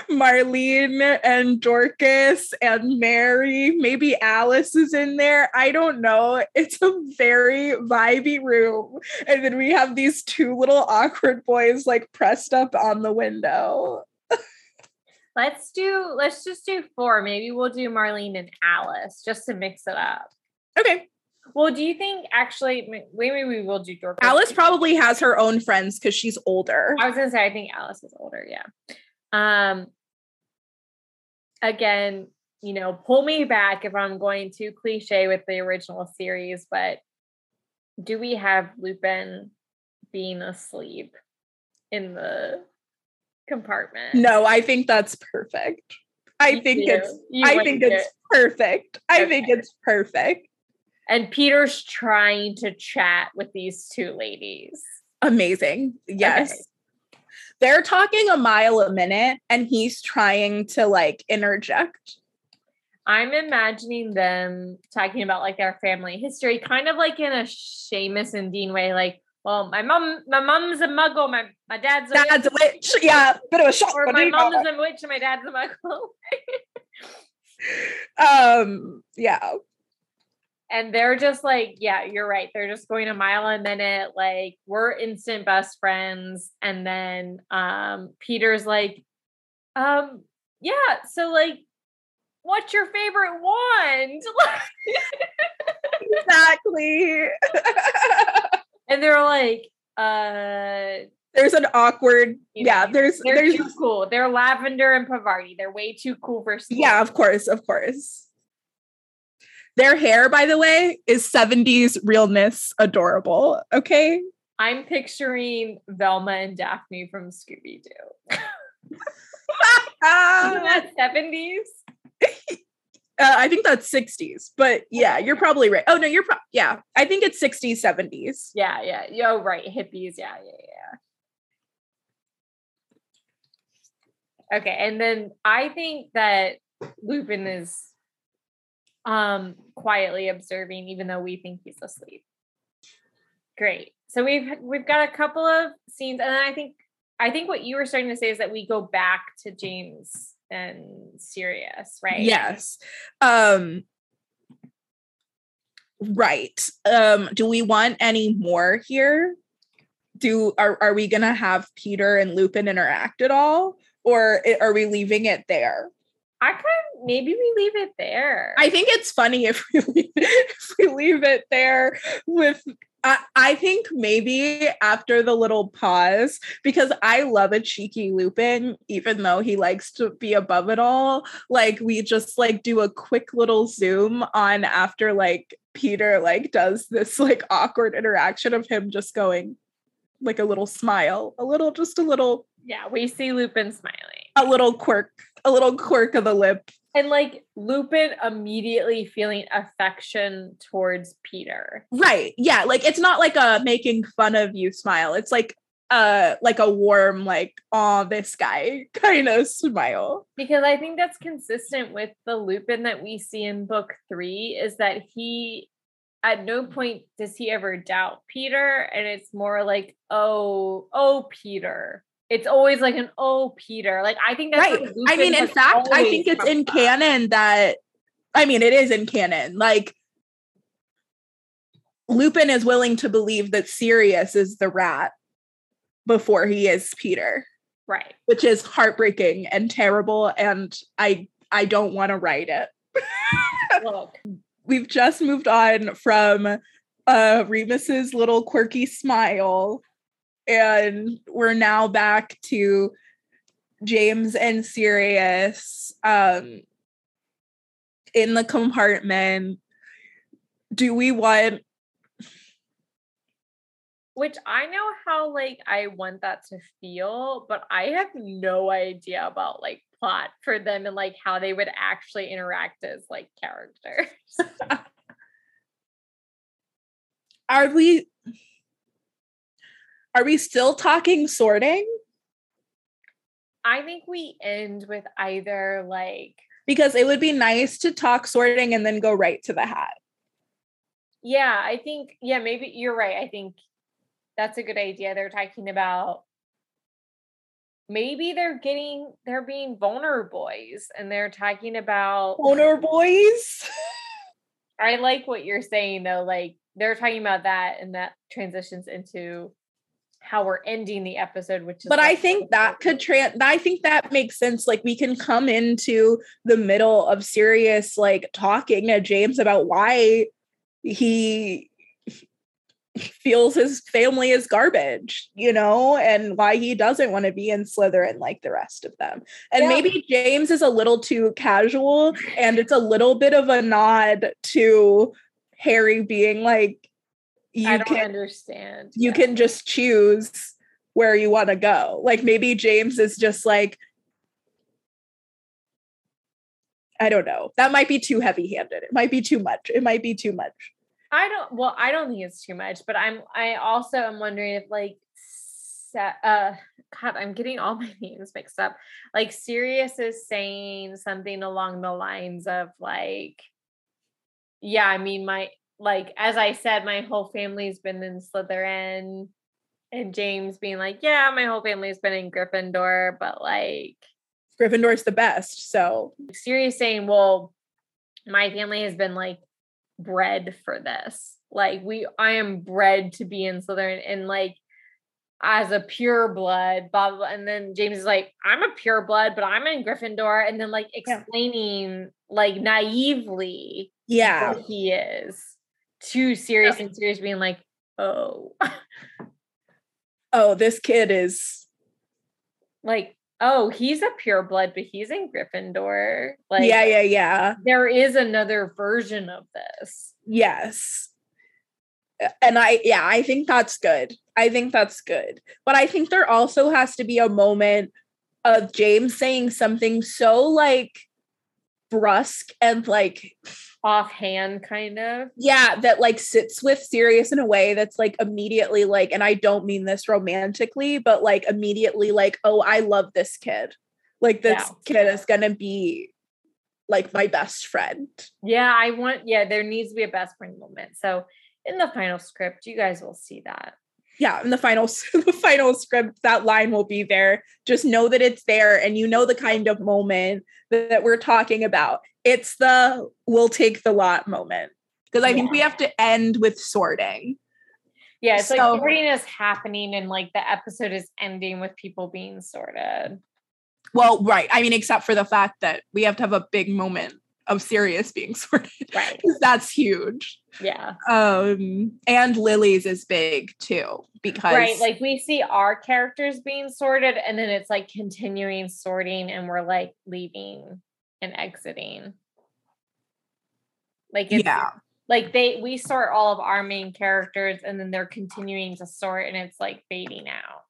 Marlene and Dorcas and Mary. Maybe Alice is in there. I don't know. It's a very vibey room. And then we have these two little awkward boys like pressed up on the window. <laughs> let's do, let's just do four. Maybe we'll do Marlene and Alice just to mix it up. Okay. Well, do you think actually maybe we will do Dorcas? Alice probably has her own friends because she's older. I was gonna say I think Alice is older, yeah. Um again, you know, pull me back if I'm going too cliche with the original series, but do we have Lupin being asleep in the compartment? No, I think that's perfect. I you think do. it's you I think it's perfect. I okay. think it's perfect. And Peter's trying to chat with these two ladies. Amazing. Yes. Okay. They're talking a mile a minute and he's trying to like interject. I'm imagining them talking about like their family history, kind of like in a Seamus and Dean way, like, well, my mom, my mom's a muggle, my my dad's a dad's witch. a witch. Yeah, bit of a shock. Or my mom's a witch and my dad's a muggle. <laughs> um, yeah and they're just like yeah you're right they're just going a mile a minute like we're instant best friends. And then um peter's like um yeah so like what's your favorite wand? Exactly. <laughs> And they're like uh there's an awkward yeah there's they're there's too cool they're lavender and pavarti they're way too cool for school. yeah of course of course their hair, by the way, is 70s realness adorable. Okay. I'm picturing Velma and Daphne from Scooby Doo. that 70s? <laughs> Uh, I think that's 60s, but yeah, you're probably right. Oh no, you're pro- yeah. I think it's 60s, 70s. Yeah, yeah. Yo, right. Hippies. Yeah, yeah, yeah. Okay, and then I think that Lupin is um quietly observing, even though we think he's asleep. Great. So we've we've got a couple of scenes, and I think I think what you were starting to say is that we go back to James and Sirius, right? Yes. Um right. Um do we want any more here? Do are are we to have Peter and Lupin interact at all or are we leaving it there? I kind of maybe we leave it there. I think it's funny if we <laughs> leave, if we leave it there with I, I think maybe after the little pause, because I love a cheeky Lupin, even though he likes to be above it all. Like we just like do a quick little zoom on after like Peter like does this like awkward interaction of him just going like a little smile, a little just a little yeah, we see Lupin smiling. A little quirk, a little quirk of the lip and like Lupin immediately feeling affection towards Peter. Right. Yeah. Like it's not like a making fun of you smile. It's like uh like a warm like oh this guy <laughs> kind of smile because i think that's consistent with the lupin that we see in book three is that he at no point does he ever doubt peter and it's more like oh oh peter it's always like an oh Peter. Like I think that's right. I mean, in fact, I think it's in canon that I mean it is in canon. Like Lupin is willing to believe that Sirius is the rat before he is Peter. Right. Which is heartbreaking and terrible. And I I don't want to write it. Look. <laughs> We've just moved on from uh Remus's little quirky smile and we're now back to James and Sirius um, in the compartment. Do we want which I know how like I want that to feel, but I have no idea about like plot for them and like how they would actually interact as like characters. <laughs> Are we are we still talking sorting? I think we end with either like because it would be nice to talk sorting and then go right to the hat. Yeah, I think yeah, maybe you're right. I think that's a good idea. They're talking about maybe they're getting they're being vulnerable boys and they're talking about vulnerable boys. I like what you're saying though. Like they're talking about that and that transitions into how we're ending the episode which is but i think that could trans i think that makes sense like we can come into the middle of Sirius like talking to james about why he feels his family is garbage, you know, and why he doesn't want to be in Slytherin like the rest of them. And yeah. maybe James is a little too casual and it's a little bit of a nod to Harry being like, you I don't can, understand. You yeah. can just choose where you want to go. Like maybe James is just like, I don't know. That might be too heavy handed. It might be too much. It might be too much. I don't, well, I don't think it's too much, but I'm, I also am wondering if like, uh, God, I'm getting all <laughs> my names mixed up. Like Sirius is saying something along the lines of like, yeah, I mean, my like as I said, my whole family's been in Slytherin, and James being like, "Yeah, my whole family's been in Gryffindor, but like Gryffindor's the best." So Sirius saying, "Well, my family has been like bred for this. Like we, I am bred to be in Slytherin, and like." as a pure blood, blah, blah, blah. And then James is like, I'm a pure blood, but I'm in Gryffindor. And then like explaining yeah. like naively yeah he is too Sirius and Sirius being like, oh, <laughs> oh, this kid is like, oh, he's a pure blood, but he's in Gryffindor. Like, yeah, yeah, yeah. There is another version of this. Yes. And I, yeah, I think that's good. I think that's good. But I think there also has to be a moment of James saying something so like brusque and like offhand kind of. Yeah that like sits with Sirius in a way that's like immediately like and I don't mean this romantically but like immediately like oh I love this kid. Like this yeah. kid is going to be like my best friend. Yeah I want yeah there needs to be a best friend moment. So in the final script you guys will see that yeah in the final <laughs> the final script that line will be there. Just know that it's there and you know the kind of moment that, we're talking about. It's the we'll take the lot moment. Because i yeah. think we have to end with sorting. Yeah it's so, like sorting is happening and like the episode is ending with people being sorted. Well right. I mean except for the fact that we have to have a big moment of Sirius being <laughs> sorted. Right. That's huge. Yeah. Um, and Lily's is big too, because right, like we see our characters being sorted, and then it's like continuing sorting, and we're like leaving and exiting. Like yeah. Like they we sort all of our main characters and then they're continuing to sort and it's like fading out.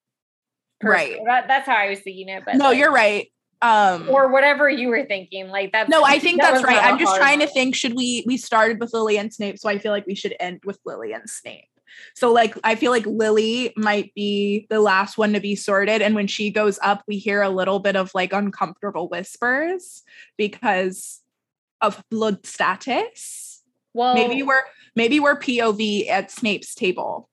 Right. That, that's how I was thinking it. But no, like, you're right um or whatever you were thinking like that no i think that that's right. i'm just trying to think should we we started with lily and snape so i feel like we should end with lily and snape. So like i feel like lily might be the last one to be sorted and when she goes up we hear a little bit of like uncomfortable whispers because of blood status. Well maybe we're maybe we're pov at snape's table.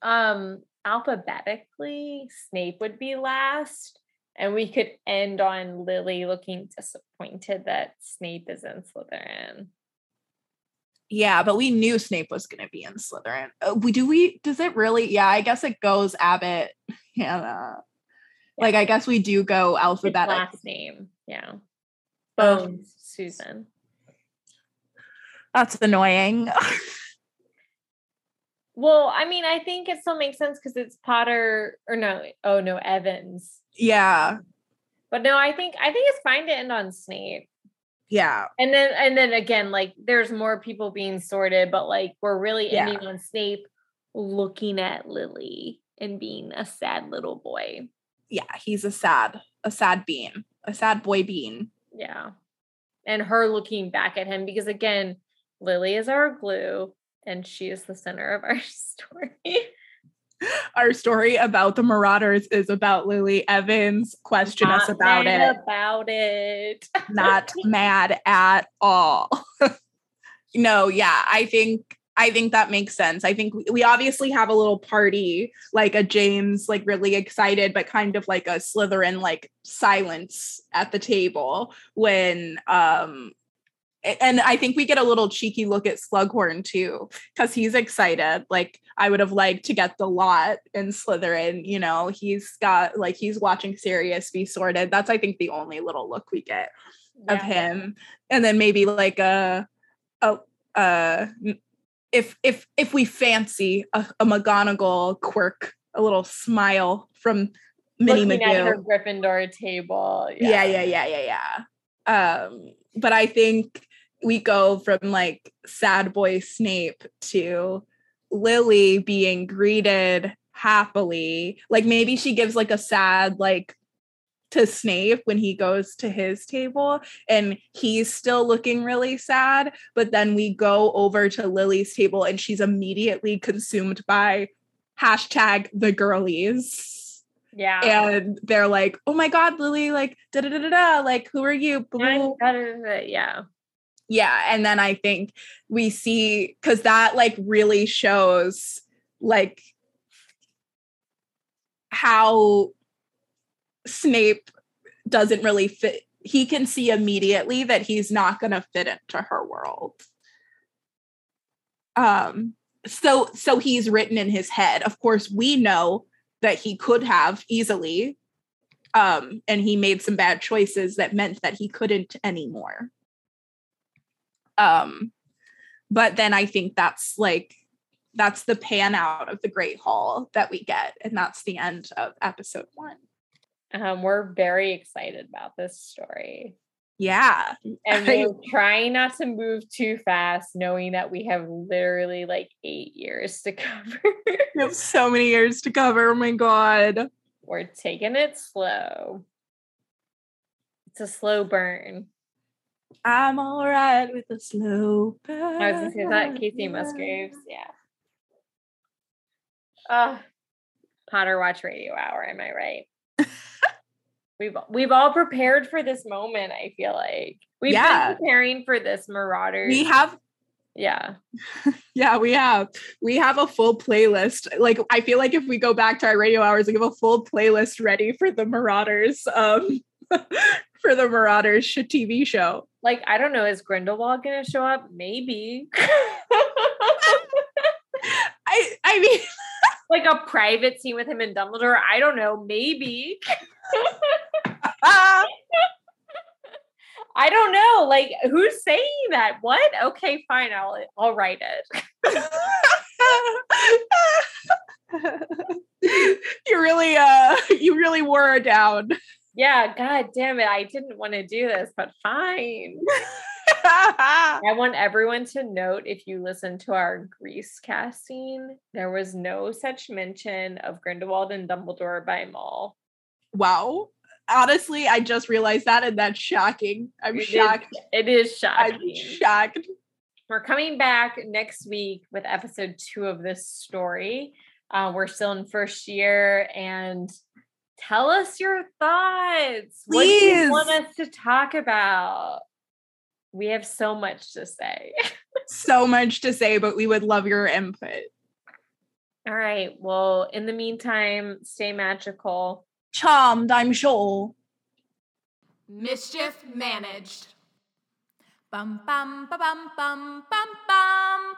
Um alphabetically snape would be last and we could end on Lily looking disappointed that Snape is in Slytherin. Yeah, but we knew Snape was going to be in Slytherin. Uh, we do we does it really? Yeah, I guess it goes Abbott, <laughs> Hannah. Yeah. Like I guess we do go alphabetic. last name, yeah. Bones, um, Susan. That's annoying. <laughs> well, I mean, I think it still makes sense because it's Potter or no, oh no, Evans yeah. But no, I think I think it's fine to end on Snape. Yeah. And then and then again, like there's more people being sorted, but like we're really yeah. ending on Snape looking at Lily and being a sad little boy. Yeah, he's a sad, a sad bean, a sad boy bean. Yeah. And her looking back at him because again, Lily is our glue and she is the center of our <laughs> story our story about the Marauders is about Lily Evans. Question Not us about it. About it. <laughs> Not mad at all. <laughs> no, yeah, I think I think that makes sense. I think we obviously have a little party, like a James, like really excited, but kind of like a Slytherin, like silence at the table when um and I think we get a little cheeky look at Slughorn too, because he's excited. Like I would have liked to get the lot in Slytherin. You know, he's got like he's watching Sirius be sorted. That's I think the only little look we get yeah. of him. And then maybe like a a uh if if if we fancy a, a McGonagall quirk, a little smile from Minnie Looking Magoo. At her Gryffindor table. Yeah. yeah, yeah, yeah, yeah, yeah. Um, but I think we go from like sad boy Snape to Lily being greeted happily. Like maybe she gives like a sad like to Snape when he goes to his table and he's still looking really sad. But then we go over to Lily's table and she's immediately consumed by hashtag the girlies. Yeah. And they're like, oh my God, Lily, like, da da da da da, like, who are you? Yeah yeah and then i think we see because that like really shows like how snape doesn't really fit he can see immediately that he's not going to fit into her world. Um so so he's written in his head. Of course we know that he could have easily um and he made some bad choices that meant that he couldn't anymore um, but then I think that's like that's the pan out of the Great Hall that we get, and that's the end of episode one. Um, we're very excited about this story. Yeah. And we're trying not to move too fast, knowing that we have literally like eight years to <laughs> cover. we have so many years to cover. Oh my God. We're taking it slow. It's a slow burn. I'm all right with a slow burn. I was gonna say that Kacey Musgraves. Yeah. Uh Potter Watch Radio Hour, am I right? <laughs> we've we've all prepared for this moment, I feel like. We've Yeah. been preparing for this Marauders. We have yeah. <laughs> Yeah, we have. We have a full playlist. Like I feel like if we go back to our radio hours, we have a full playlist ready for the Marauders um <laughs> for the Marauders TV show. Like, I don't know, is Grindelwald gonna show up? Maybe. <laughs> I I mean <laughs> like a private scene with him and Dumbledore. I don't know, maybe. <laughs> I don't know. Like, who's saying that? What? Okay, fine. I'll I'll write it. you really uh you really wore her down. Yeah, god damn it. I didn't want to do this, but fine. <laughs> I want everyone to note if you listen to our Grease casting, there was no such mention of Grindelwald and Dumbledore by Maul. wow. Honestly, I just realized that and that's shocking. I'm It is- shocked. It is shocking. I'm shocked. We're coming back next week with episode two of this story. Uh, we're still in first year and tell us your thoughts. What do you want us to talk about? We have so much to say. <laughs> So much to say, but we would love your input. All right. Well, in the meantime, stay magical. Charmed, I'm sure. Mischief managed. Bum bum ba bum bum bum bum.